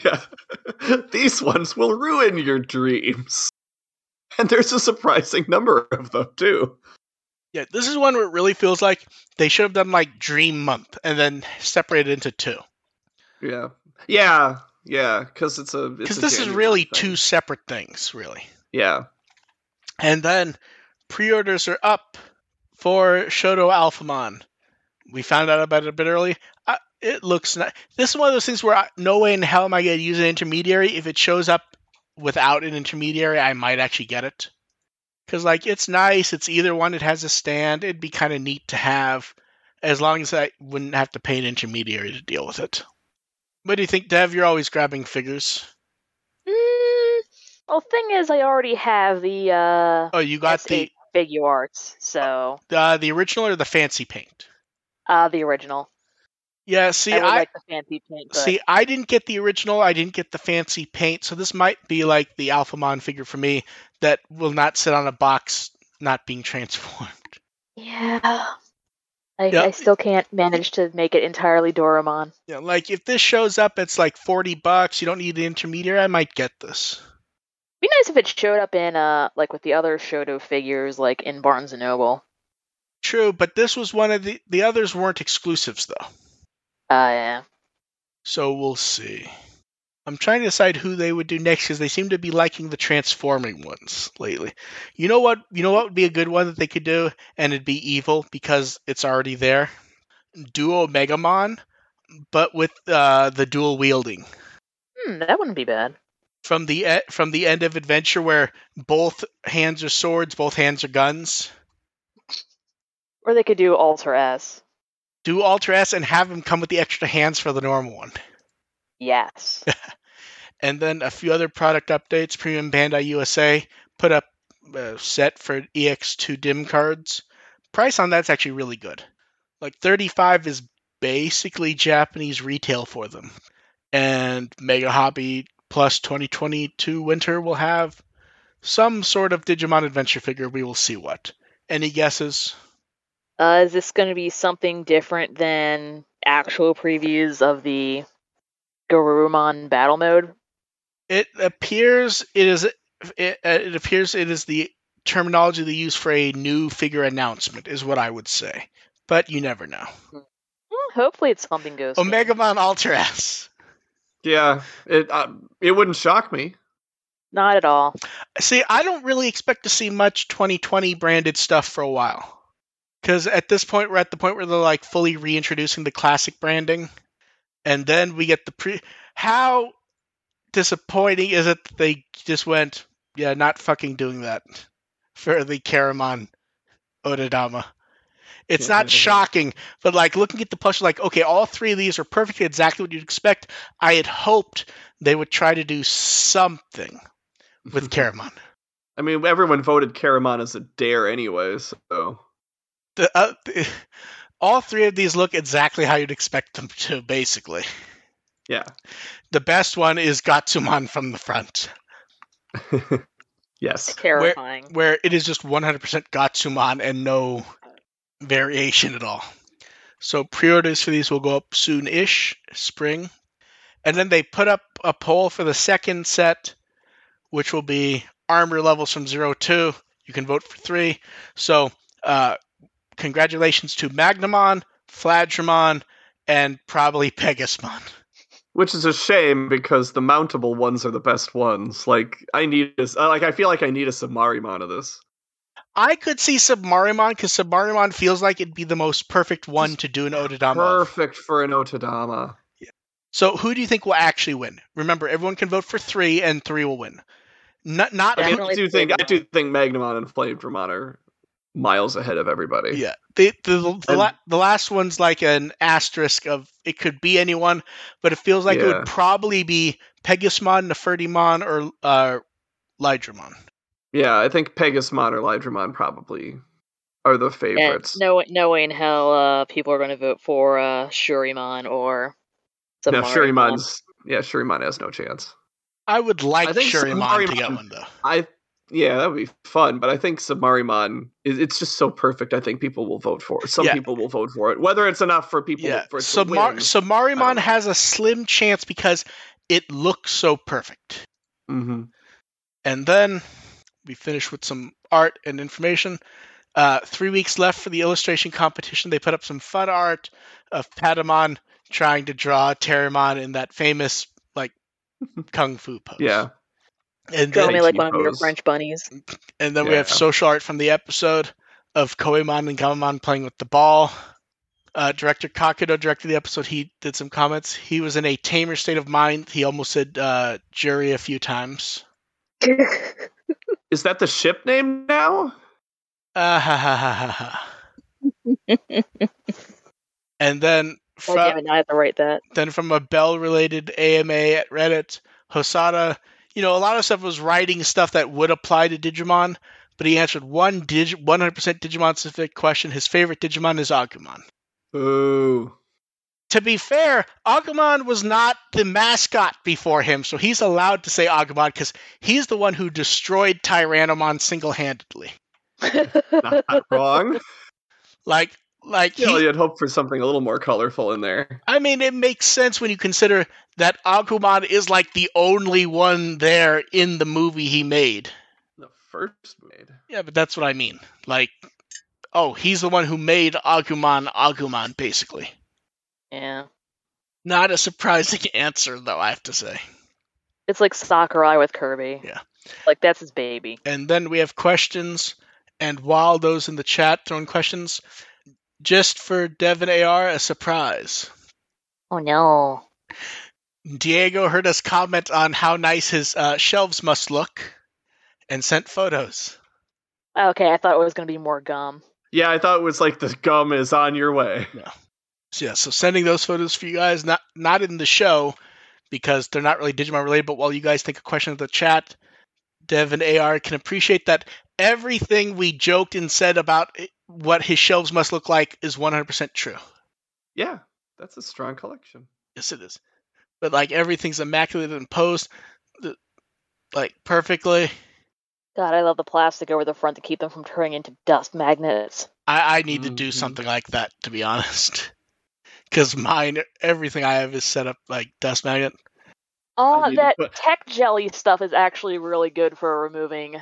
yeah. These ones will ruin your dreams. And there's a surprising number of them, too. Yeah, this is one where it really feels like they should have done like Dream Month and then separated into two. Yeah. Yeah. Yeah. Because it's a. Because this is really two separate things, really. Yeah. And then pre-orders are up for Shodo Alphamon. We found out about it a bit early. Uh, it looks nice. This is one of those things where I, no way in hell am I going to use an intermediary. If it shows up without an intermediary, I might actually get it. Because like it's nice. It's either one. It has a stand. It'd be kind of neat to have, as long as I wouldn't have to pay an intermediary to deal with it. What do you think, Dev? You're always grabbing figures. mm, well, thing is, I already have the uh, Oh, you got S8 the figure arts, so uh, the original or the fancy paint? uh, the original. Yeah. See, I I like the fancy paint, but See, I didn't get the original. I didn't get the fancy paint, so this might be like the Alphamon figure for me that will not sit on a box, not being transformed. yeah, I, Yeah. I still can't manage to make it entirely Dorumon. Yeah, like if this shows up, it's like forty bucks. You don't need an intermediary. I might get this. Be nice if it showed up in uh like with the other Shodo figures, like in Barnes and Noble. True, but this was one of the the others weren't exclusives though, Uh, yeah. so we'll see. I'm trying to decide who they would do next because they seem to be liking the transforming ones lately. You know what? You know what would be a good one that they could do, and it'd be evil because it's already there. Duo Megamon, but with uh, the dual wielding Hmm, that wouldn't be bad. from the e- from the end of Adventure, where both hands are swords, both hands are guns. Or they could do Alter S. Do Alter S and have him come with the extra hands for the normal one. Yes. and then a few other product updates. Premium Bandai USA put up a set for EX2 dim cards. Price on that's actually really good. Like 35 is basically Japanese retail for them. And Mega Hobby Plus 2022 Winter will have some sort of Digimon adventure figure. We will see what. Any guesses? Uh, is this going to be something different than actual previews of the Garurumon battle mode? It appears it is it, it appears it is the terminology they use for a new figure announcement is what I would say. But you never know. Hopefully, it's something goes. Omegamon Alter S. Yeah. It uh, it wouldn't shock me. Not at all. See, I don't really expect to see much 2020 branded stuff for a while. Because at this point, we're at the point where they're like fully reintroducing the classic branding. And then we get the pre. How disappointing is it that they just went, yeah, not fucking doing that? for the Karamon Odadama. It's not shocking, but like looking at the push, like okay, all three of these are perfectly exactly what you'd expect. I had hoped they would try to do something with Karamon. I mean, everyone voted Karamon as a dare anyway, so The, uh, the, all three of these look exactly how you'd expect them to, basically. Yeah. The best one is Gatsumon from the front, yes. Terrifying. where it is just 100% Gatsumon and no variation at all. So pre-orders for these will go up soon-ish, spring. And then they put up a poll for the second set, which will be armor levels from 0 2. You can vote for 3. So uh, congratulations to Magnamon, Flagramon, and probably Pegasmon. Which is a shame because the mountable ones are the best ones. Like I need this. Like I feel like I need a Submarimon of this. I could see Submarimon because Submarimon feels like it'd be the most perfect one to do an Odadama. of. Perfect for an Otodama. So who do you think will actually win? Remember, everyone can vote for three, and three will win. Not, not I, mean, I do think I do think Magnamon and Flagramon are miles ahead of everybody. yeah. The the the, And- la- the last one's like an asterisk of it could be anyone, but it feels like it would probably be Pegasmon, Nefertimon, or uh, Lighdramon. Yeah, I think Pegasmon or Lighdramon probably are the And favorites. no, knowing how uh, people are going to vote for uh, Shurimon or no, Submarimon. Shurimon's yeah, Shurimon has no chance. I would like I think Shurimon to get one though. I yeah, that would be fun, but I think Submarimon is it's just so perfect. I think people will vote for it. Some Yeah. people will vote for it. Whether it's enough for people Yeah. for it So to Mar- win. so I Marimon don't know. has a slim chance because it looks so perfect. hmm And then we finish with some art and information. Uh, three weeks left for the illustration competition. They put up some fun art of Patamon trying to draw Terriermon in that famous like kung fu pose. Yeah. And Draw then, me like Cheap one of your. French bunnies. and then we have social art from the episode of Koemon and Gamamon playing with the ball. Uh, director Kakudo directed the episode. He did some comments. He was in a tamer state of mind. He almost said uh, jury a few times. Is that the ship name now? Ah, ha, ha, ha, ha, ha. and then God from, damn it, I have to write that. then from a Belle related AMA at Reddit, Hosoda, you know, a lot of stuff was writing stuff that would apply to Digimon, but he answered one dig- 100% Digimon specific question. His favorite Digimon is Agumon. Ooh. To be fair, Agumon was not the mascot before him, so he's allowed to say Agumon because he's the one who destroyed Tyrannomon single handedly. Not wrong. Like, like You know, he, you'd hope for something a little more colorful in there. I mean, it makes sense when you consider that Agumon is like the only one there in the movie he made. The first made. Yeah, but that's what I mean. Like, oh, he's the one who made Agumon Agumon, basically. yeah. Not a surprising answer, though, I have to say. It's like Sakurai with Kirby. Yeah. Like that's his baby. And then we have questions, and while those in the chat throwing questions, just for Devin AR, a surprise. Oh no. Diego heard us comment on how nice his uh, shelves must look and sent photos. Okay, I thought it was gonna be more gum. Yeah, I thought it was like the gum is on your way. So yeah, so sending those photos for you guys, not not in the show because they're not really Digimon related, but while you guys take a question of the chat, Dev and AR can appreciate that everything we joked and said about it- what his shelves must look like is 100% true. Yeah, that's a strong collection. Yes, it is. But like everything's immaculate and posed, th- like perfectly. God, I love the plastic over the front to keep them from turning into dust magnets. I, I need to do Mhm. something like that to be honest, because mine, everything I have is set up like dust magnet. Oh, that put- tech jelly stuff is actually really good for removing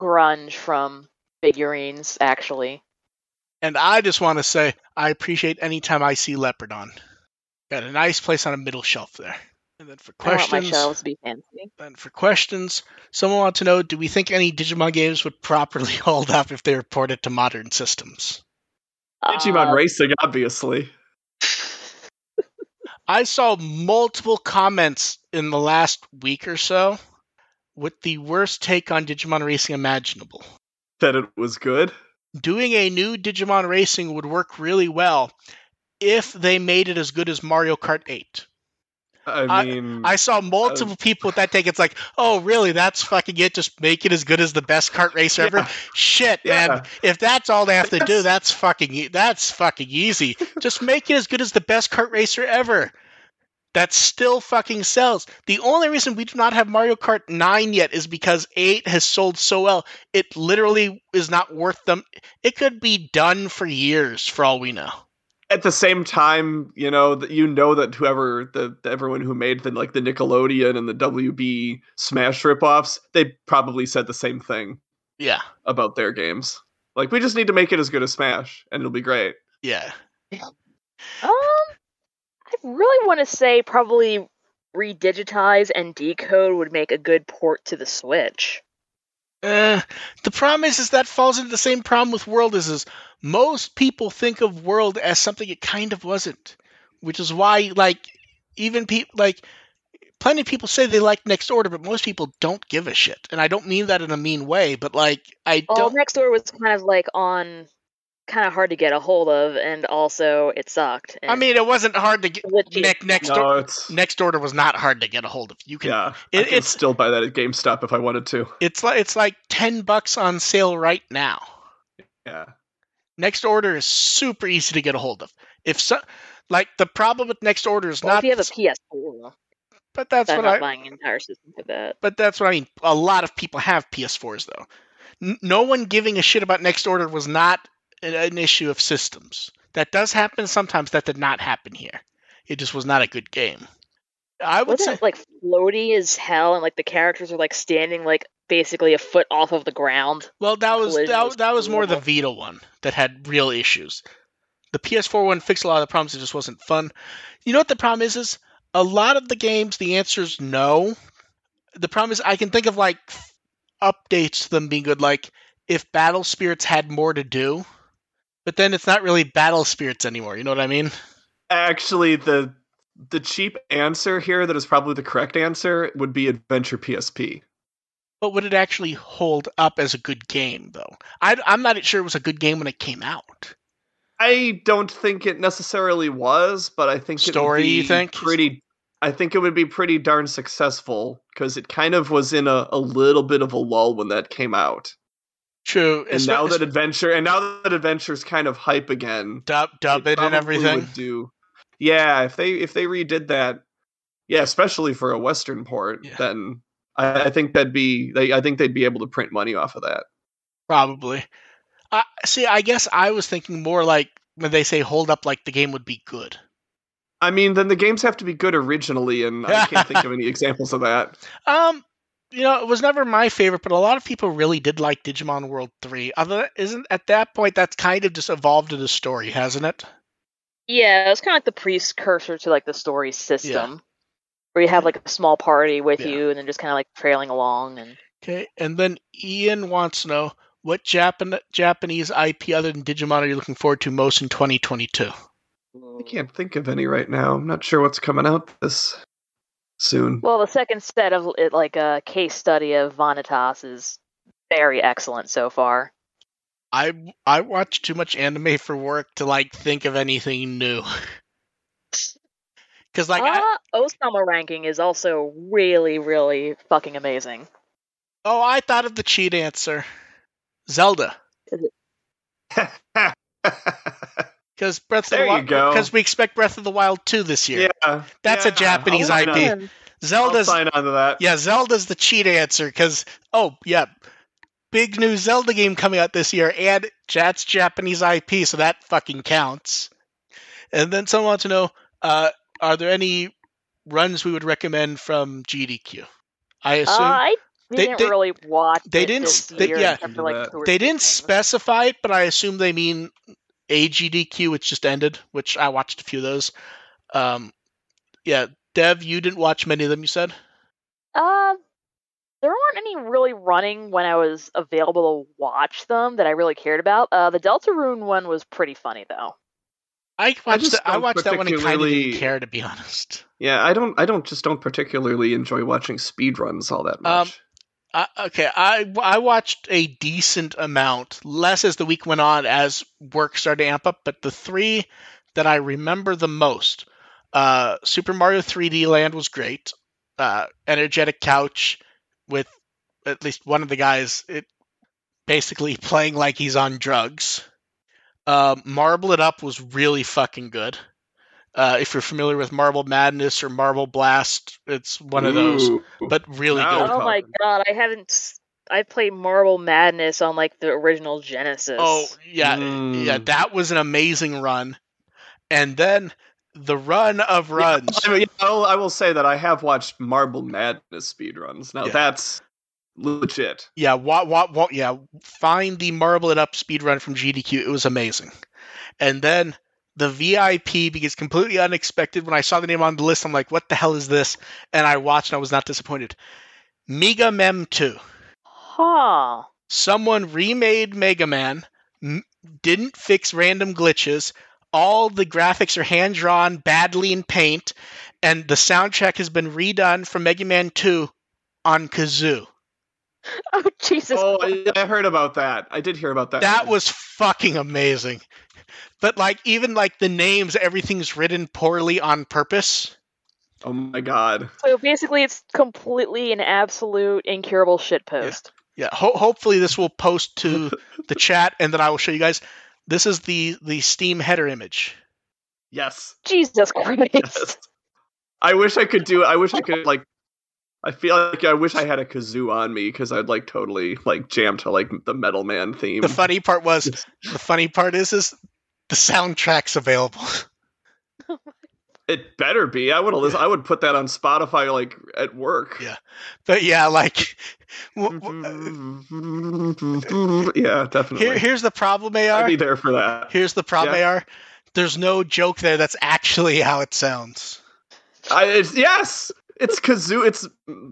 grunge from figurines, actually. And I just want to say I appreciate any time I see Leopardon. Got a nice place on a middle shelf there. And then for I want my questions, shelves to be fancy. then for questions, someone wants to know: Do we think any Digimon games would properly hold up if they were ported to modern systems? Digimon Uh, Racing, obviously. I saw multiple comments in the last week or so with the worst take on Digimon Racing imaginable. That it was good. Doing a new Digimon Racing would work really well if they made it as good as Mario Kart 8. I mean, I saw uh, multiple people with that take. It's like, oh, really? That's fucking it. Just make it as good as the best kart racer ever. Shit, Yeah. man. If that's all they have to do, That's- that's fucking e- that's fucking easy. Just make it as good as the best kart racer ever. That still fucking sells. The only reason we do not have Mario Kart 9 yet is because 8 has sold so well. It literally is not worth them. It could be done for years for all we know. at the same time, you know that you know that whoever the, the everyone who made the like the Nickelodeon and the WB Smash ripoffs, they probably said the same thing Yeah. about their games. Like we just need to make it as good as Smash, and it'll be great. Yeah. Um, I really want to say probably redigitize and decode would make a good port to the Switch. Uh, the problem is, is that falls into the same problem with World is, is most people think of World as something it kind of wasn't, which is why, like, even people like plenty of people say they like Next Order, but most people don't give a shit. And I don't mean that in a mean way, but like, I Well, don't. Next Order was kind of like on, kind of hard to get a hold of, and also it sucked. I mean, it wasn't hard to get. legit. Next next No, door, it's Next Order was not hard to get a hold of. You can. yeah. It- I can it's- still buy that at GameStop if I wanted to. It's like it's like ten bucks on sale right now. Yeah. Next Order is super easy to get a hold of. If so, like the problem with Next Order is Well, not. if you have a PS4, but that's I'm what not I. buying an entire system for that. But that's what I mean. A lot of people have PS4s though. N- no one giving a shit about Next Order was not an, issue of systems. That does happen sometimes. That did not happen here. It just was not a good game. I would Wasn't say. it like floaty as hell, and like the characters are like standing like basically a foot off of the ground? Well, that was that, was that was more the. Vita one that had real issues. The PS4 one fixed a lot of the problems. It just wasn't fun. You know what the problem is? Is a lot of the games the answer is no. The problem is I can think of like updates to them being good, like if Battle Spirits had more to do. But then it's not really Battle Spirits anymore. You know what I mean? Actually, the the cheap answer here that is probably the correct answer would be Adventure PSP. But would it actually hold up as a good game, though? I, I'm not sure it was a good game when it came out. I don't think it necessarily was, but I think Story, it would be you think? pretty. I think it would be pretty darn successful because it kind of was in a, a little bit of a lull when that came out, True. and espe- now that adventure and now that adventure's kind of hype again, dub dub it and everything. would do. Yeah, if they if they redid that, yeah, especially for a Western port, Yeah. then I, I think that'd be. They, I think they'd be able to print money off of that. Probably. I see. I guess I was thinking more like when they say hold up, like the game would be good. I mean, then the games have to be good originally, and I can't think of any examples of that. Um, you know, it was never my favorite, but a lot of people really did like Digimon World Three. Other isn't at that point that's kind of just evolved into story, hasn't it? Yeah, it's kind of like the precursor to like the story system, where you have like a small party with Yeah. you, and then just kind of like trailing along. And Okay, and then Ian wants to know what Japan Japanese IP other than Digimon are you looking forward to most in 2022? I can't think of any right now. I'm not sure what's coming out this soon. Well, the second set of it, like a case study of Vanitas is very excellent so far. I I watch too much anime for work to like think of anything new. Because like I, uh, Ousama ranking is also really, really fucking amazing. oh, I thought of the cheat answer, Zelda. Because Breath of the Wild. Because we expect Breath of the Wild 2 this year. yeah, That's a Japanese I'll IP. on- Man, I'll Zelda's sign on to that. yeah, Zelda's the cheat answer. Because oh yeah, big new Zelda game coming out this year, and that's Japanese IP, so that fucking counts. And then someone wants to know, uh, are there any runs we would recommend from GDQ? I uh, assume I They- didn't they- really watch. they it didn't this s- they- yeah. except Do for, like, that. two or they didn't things. specify it, but I assume they mean AGDQ, which just ended, which I watched a few of those. Um, yeah, Dev, you didn't watch many of them. You said. Uh, there weren't any really running when I was available to watch them that I really cared about. Uh, the Deltarune one was pretty funny though. I watched. just that- I watched that one and kind of didn't care, to be honest. Yeah, I don't. I don't just don't particularly enjoy watching speedruns all that much. Um, Okay, I I watched a decent amount, less as the week went on as work started to amp up. But the three that I remember the most, uh, Super Mario 3D Land was great. Uh, Energetic Couch with at least one of the guys, it basically playing like he's on drugs. Uh, Marble It Up was really fucking good. Uh, if you're familiar with Marble Madness or Marble Blast, it's one of those, but really Now good. Oh my god, I haven't. s- I played Marble Madness on like the original Genesis. Oh yeah, Mm. yeah, that was an amazing run. And then the run of runs. I, mean, yeah, I'll, I will say that I have watched Marble Madness speedruns. Now Yeah. that's legit. Yeah, what, what, what, yeah. Find the Marble It Up speedrun from GDQ. It was amazing. And then the VIP, because completely unexpected, when I saw the name on the list, I'm like, what the hell is this? And I watched and I was not disappointed. Mega Mem 2. Huh. Someone remade Mega Man, m- didn't fix random glitches. All the graphics are hand drawn badly in paint, and the soundtrack has been redone from Mega Man 2 on Kazoo. Oh Jesus. Oh, I, I heard about that. I did hear about that. That was fucking amazing. But like even like the names, everything's written poorly on purpose. Oh my god. So basically, it's completely an absolute incurable shitpost. Yeah, ho- hopefully this will post to the chat, and then I will show you guys. This is the the Steam header image. Yes. Jesus Christ. Yes. I wish I could do. I wish I could like. I feel like I wish I had a kazoo on me because I'd like totally like jam to like the Metal Man theme. The funny part was the funny part is is the soundtrack's available. It better be. I would. I would put that on Spotify like at work. Yeah. But yeah, like w- w- yeah, definitely. here, here's the problem, Ar. I'd be there for that. Here's the problem, Yeah. AR. There's no joke there. That's actually how it sounds. I, it's, yes, it's kazoo. It's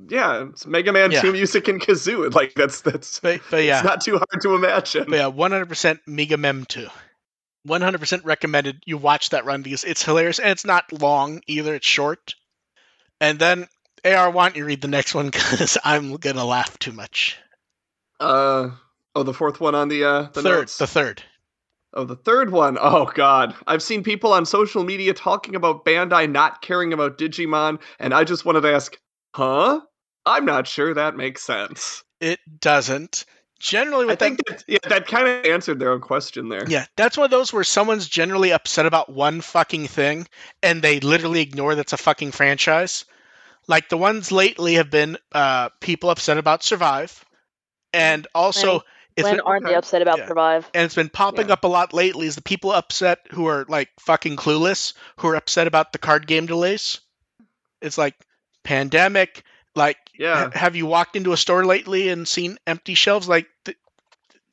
yeah, it's Mega Man Yeah. Two music and kazoo. Like that's that's. But but yeah. It's not too hard to imagine. But yeah, 100% Mega Mem 2. 100% recommended you watch that run because it's hilarious and it's not long either. It's short. And then, AR, why don't you read the next one because I'm going to laugh too much. Uh oh, the fourth one on the uh the third. notes. The third. Oh, the third one. Oh god. I've seen people on social media talking about Bandai not caring about Digimon, and I just wanted to ask, huh? I'm not sure that makes sense. It doesn't. Generally, I think that, that, yeah, that kind of answered their own question there. yeah, that's one of those where someone's generally upset about one fucking thing and they literally ignore that's a fucking franchise. Like the ones lately have been uh, people upset about Survive, and also When- it's when been, aren't they upset about Yeah. Survive? and it's been popping Yeah. up a lot lately is the people upset who are like fucking clueless who are upset about the card game delays it's like pandemic like Yeah. ha- have you walked into a store lately and seen empty shelves like th-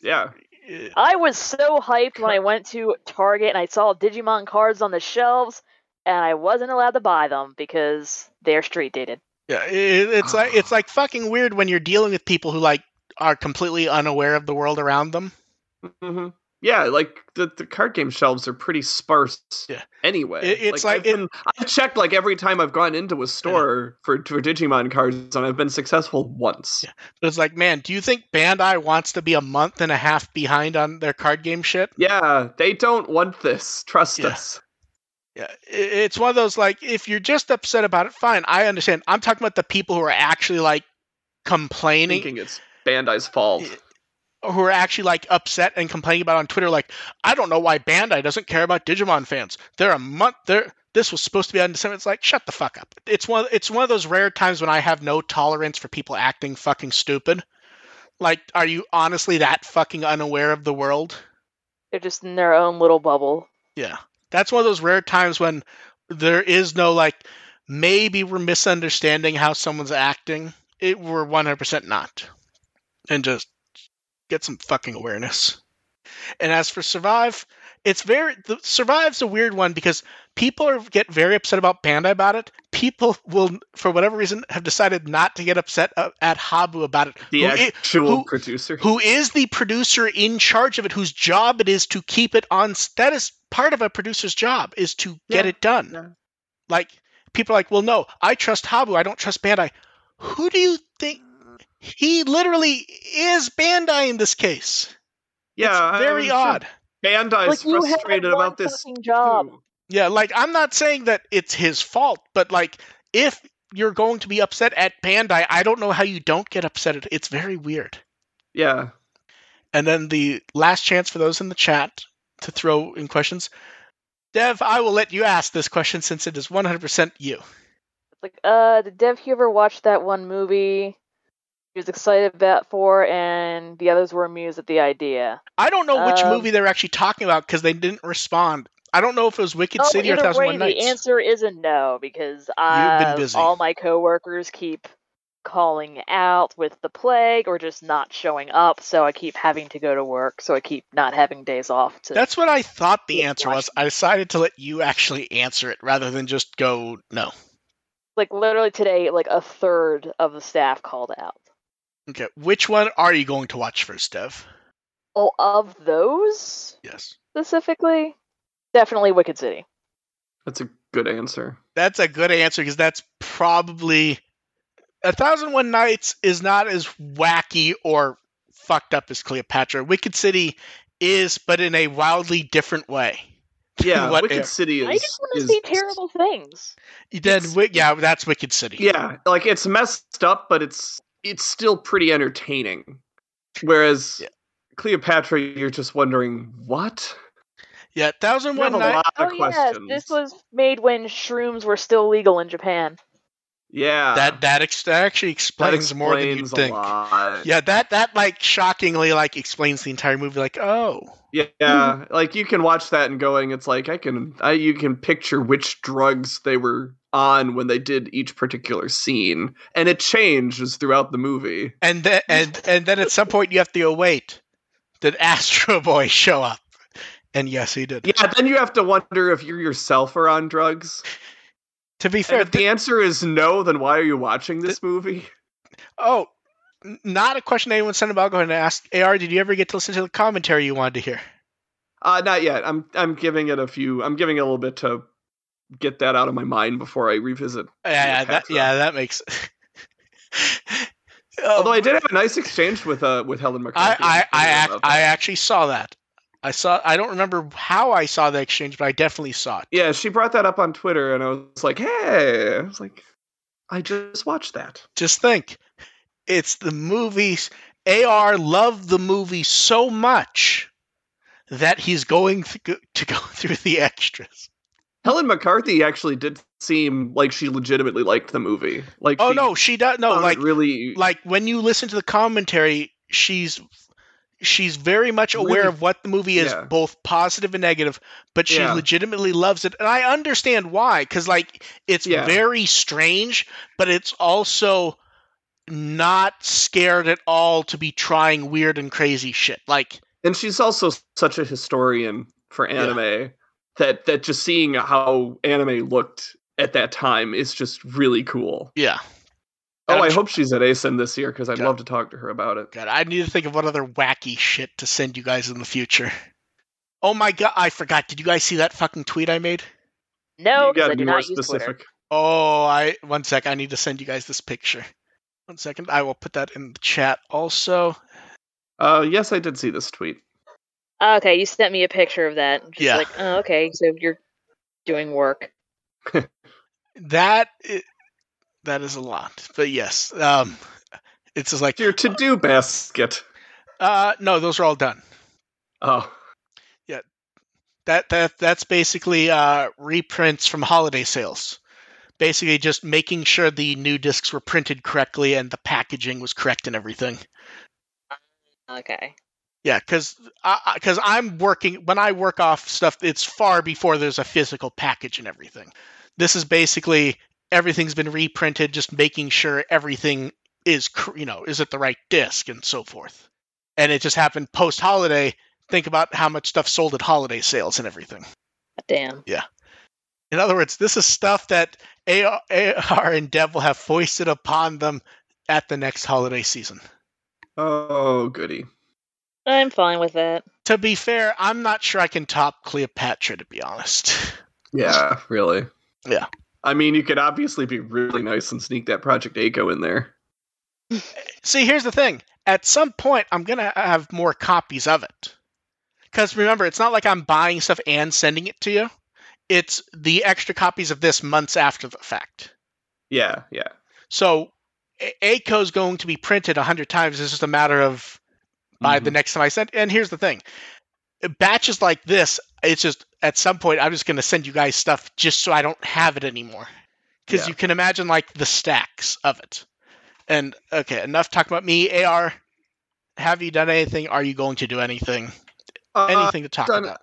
Yeah. eh, I was so hyped when I went to Target and I saw Digimon cards on the shelves, and I wasn't allowed to buy them because they're street dated. yeah it, it's like it's like fucking weird when you're dealing with people who like are completely unaware of the world around them hmm Yeah, like the, the card game shelves are pretty sparse. Yeah. Anyway, It- it's like I've, been, I've checked like every time I've gone into a store for for Digimon cards, and I've been successful once. Yeah. but it's like man do you think bandai wants to be a month and a half behind on their card game shit Yeah, they don't want this. Trust Yeah. us. Yeah, it's one of those like if you're just upset about it, fine. I understand. I'm talking about the people who are actually like complaining, Thinking it's Bandai's fault. Who are actually like upset and complaining about on Twitter. Like, I don't know why Bandai doesn't care about Digimon fans. They're a month. They're this was supposed to be in December. It's like shut the fuck up. It's one. It's one of those rare times when I have no tolerance for people acting fucking stupid. Like, are you honestly that fucking unaware of the world? They're just in their own little bubble. Yeah. That's one of those rare times when there is no like maybe we're misunderstanding how someone's acting. It we're 100% not. And just get some fucking awareness. And as for Survive, it's very the Survive's a weird one because people are, get very upset about Bandai about it. People will for whatever reason have decided not to get upset uh, at Habu about it. The who i- actual who- producer. who is the producer in charge of it, whose job it is to keep it on. That is part of a producer's job is to get it done. yeah. Like people are like, well, no, I trust Habu, I don't trust Bandai. Who do you think? He literally is Bandai in this case. Yeah, it's very I'm sure odd. Bandai's like frustrated one about this fucking job. too. Yeah, like I'm not saying that it's his fault, but like if you're going to be upset at Bandai, I don't know how you don't get upset at it's very weird. Yeah, And then the last chance for those in the chat to throw in questions. Dev, I will let you ask this question since it is 100% you. It's like, uh, did Dev Huber watch that one movie he was excited about for, and the others were amused at the idea? I don't know which Um, movie they're actually talking about because they didn't respond. I don't know if it was Wicked Oh, City or way, 1001 the answer is a no because uh, busy. all my coworkers keep calling out with the plague or just not showing up, so I keep having to go to work, so I keep not having days off. To That's what I thought the answer watch was. I decided to let you actually answer it rather than just go no. like literally today, like a third of the staff called out. Okay, which one are you going to watch first, Dev? Oh, of those Yes. specifically, definitely Wicked City. that's a good answer. That's a good answer because that's probably a thousand one nights is not as wacky or fucked up as Cleopatra. Wicked City is, but in a wildly different way. Yeah, What Wicked if? City is. I just want to see terrible things. Then, yeah, that's Wicked City. Yeah, like it's messed up, but it's it's still pretty entertaining. Whereas Yeah. Cleopatra, you're just wondering what. yeah, thousand You have one a lot Oh of yes, questions. this was made when shrooms were still legal in Japan. yeah, That that, ex- that actually that explains, more than you think. lot. Yeah, that that like shockingly like explains the entire movie. Like, oh, Yeah, yeah. like you can watch that and going, it's like I can, I you can picture which drugs they were on when they did each particular scene, and it changes throughout the movie. and then and and then at some point you have to go wait. Did Astro Boy show up? And yes, he did. Yeah, then you have to wonder if you yourself are on drugs. To be fair, if the answer is no, then why are you watching this movie? Oh, not a question anyone sent about. Go ahead and ask. AR, did you ever get to listen to the commentary you wanted to hear? Uh, not yet. I'm I'm giving it a few. I'm giving it a little bit to get that out of my mind before I revisit. Yeah, yeah, that, yeah, that makes. Although Oh, I did have a nice exchange with uh with Helen I, McCarthy. I, I, about act. I actually saw that. I saw. I don't remember how I saw the exchange, but I definitely saw it. yeah, she brought that up on Twitter, and I was like, hey, I was like, I just watched that. Just think, it's the movies. Ar loved the movie so much that he's going to go through the extras. Helen McCarthy actually did seem like she legitimately liked the movie. Like, Oh no, she does. No, like really, like when you listen to the commentary, she's she's very much aware Really- of what the movie is, yeah. both positive and negative. But she Yeah. legitimately loves it, and I understand why. Because like it's Yeah. very strange, but it's also not scared at all to be trying weird and crazy shit. Like and she's also such a historian for anime that that just seeing how anime looked at that time is just really cool. yeah, Oh, I'm I tr- hope she's at ASIN this year because I'd Yeah. love to talk to her about it. God, I need to think of what other wacky shit to send you guys in the future. Oh my god, I forgot. Did you guys see that fucking tweet I made? No, you because got I do more not use Twitter. specific. Oh, I one sec. I need to send you guys this picture. One second. I will put that in the chat also. Uh, yes, I did see this tweet. Okay, you sent me a picture of that. Just Yeah. like, oh, okay, so you're doing work. That i- that is a lot, but yes, um, it's just like Your to-do basket. uh, no, those are all done. Oh, yeah. That that that's basically uh, reprints from holiday sales. Basically, just making sure the new discs were printed correctly and the packaging was correct and everything. Okay. Yeah, because because I'm working when I work off stuff, it's far before there's a physical package and everything. This is basically everything's been reprinted, just making sure everything is you know is at the right disc and so forth. And it just happened post holiday. Think about how much stuff sold at holiday sales and everything. Damn. Yeah. In other words, this is stuff that AR, AR and Dev will have foisted upon them at the next holiday season. oh, goody. I'm fine with that. To be fair, I'm not sure I can top Cleopatra, to be honest. Yeah, really. Yeah. I mean, you could obviously be really nice and sneak that Project A-ko in there. See, here's the thing. At some point, I'm gonna have more copies of it. Because remember, it's not like I'm buying stuff and sending it to you. It's the extra copies of this months after the fact. Yeah, yeah. So A-ko is going to be printed a hundred times. It's just a matter of by Mm-hmm. the next time I send. And here's the thing: batches like this, it's just at some point I'm just going to send you guys stuff just so I don't have it anymore. Because Yeah. you can imagine like the stacks of it. And okay, enough talking about me. Ar, have you done anything? Are you going to do anything? Uh, Anything to talk done- about?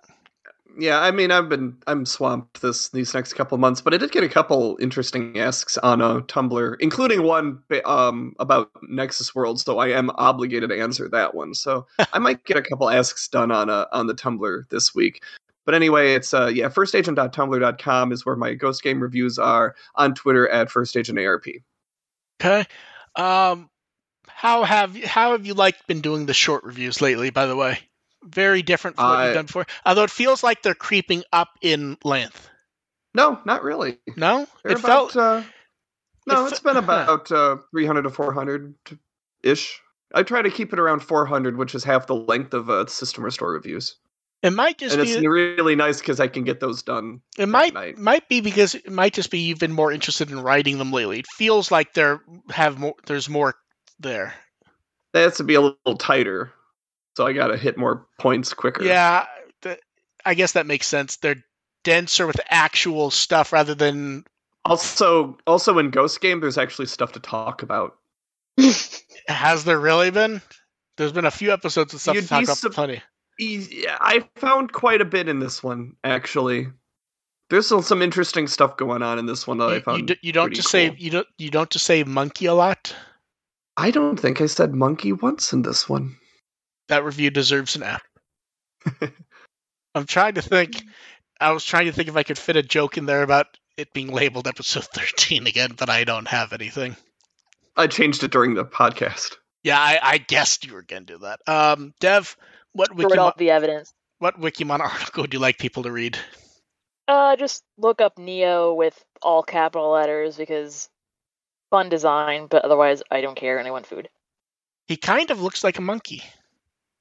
Yeah, I mean, I've been I'm swamped this these next couple of months, but I did get a couple interesting asks on uh, Tumblr, including one um, about Nexus World. So I am obligated to answer that one. So I might get a couple asks done on uh, on the Tumblr this week. But anyway, it's uh yeah, firstagent.tumblr.com is where my ghost game reviews are. On Twitter at firstagentarp. Okay. Um, how have you, how have you liked been doing the short reviews lately? By the way, very different from what you've done before. Although it feels like they're creeping up in length. No, not really. No, They're it felt uh, no, it it's fe- been about uh, 300 to 400 ish. I try to keep it around 400, which is half the length of uh, System Restore reviews. it might just and be it's really nice because I can get those done. it might night. might be because it might just be you've been more interested in writing them lately. It feels like there have more. There's more there. That has to be a little tighter, so I got to hit more points quicker. Yeah, th- I guess that makes sense. They're denser with actual stuff rather than Also, also in Ghost Game, there's actually stuff to talk about. has there really been? There's been a few episodes of stuff You'd to talk about plenty. Yeah, I found quite a bit in this one actually. There's still some interesting stuff going on in this one that I found. you, d- you don't just say you don't you don't just say monkey a lot. I don't think I said monkey once in this one. That review deserves an F. I'm trying to think. I was trying to think if I could fit a joke in there about it being labeled episode 13 again, but I don't have anything. I changed it during the podcast. Yeah, I, I guessed you were going to do that. Um, Dev, what Throw it Wikimon, off the evidence. what Wikimon article would you like people to read? Uh, just look up Neo with all capital letters because fun design, but otherwise I don't care and I want food. He kind of looks like a monkey.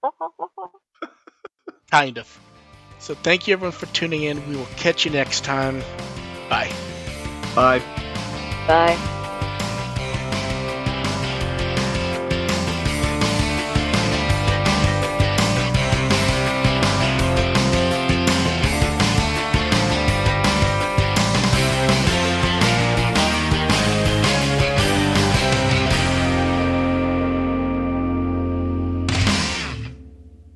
Kind of. So thank you everyone for tuning in. We will catch you next time. Bye. Bye. Bye.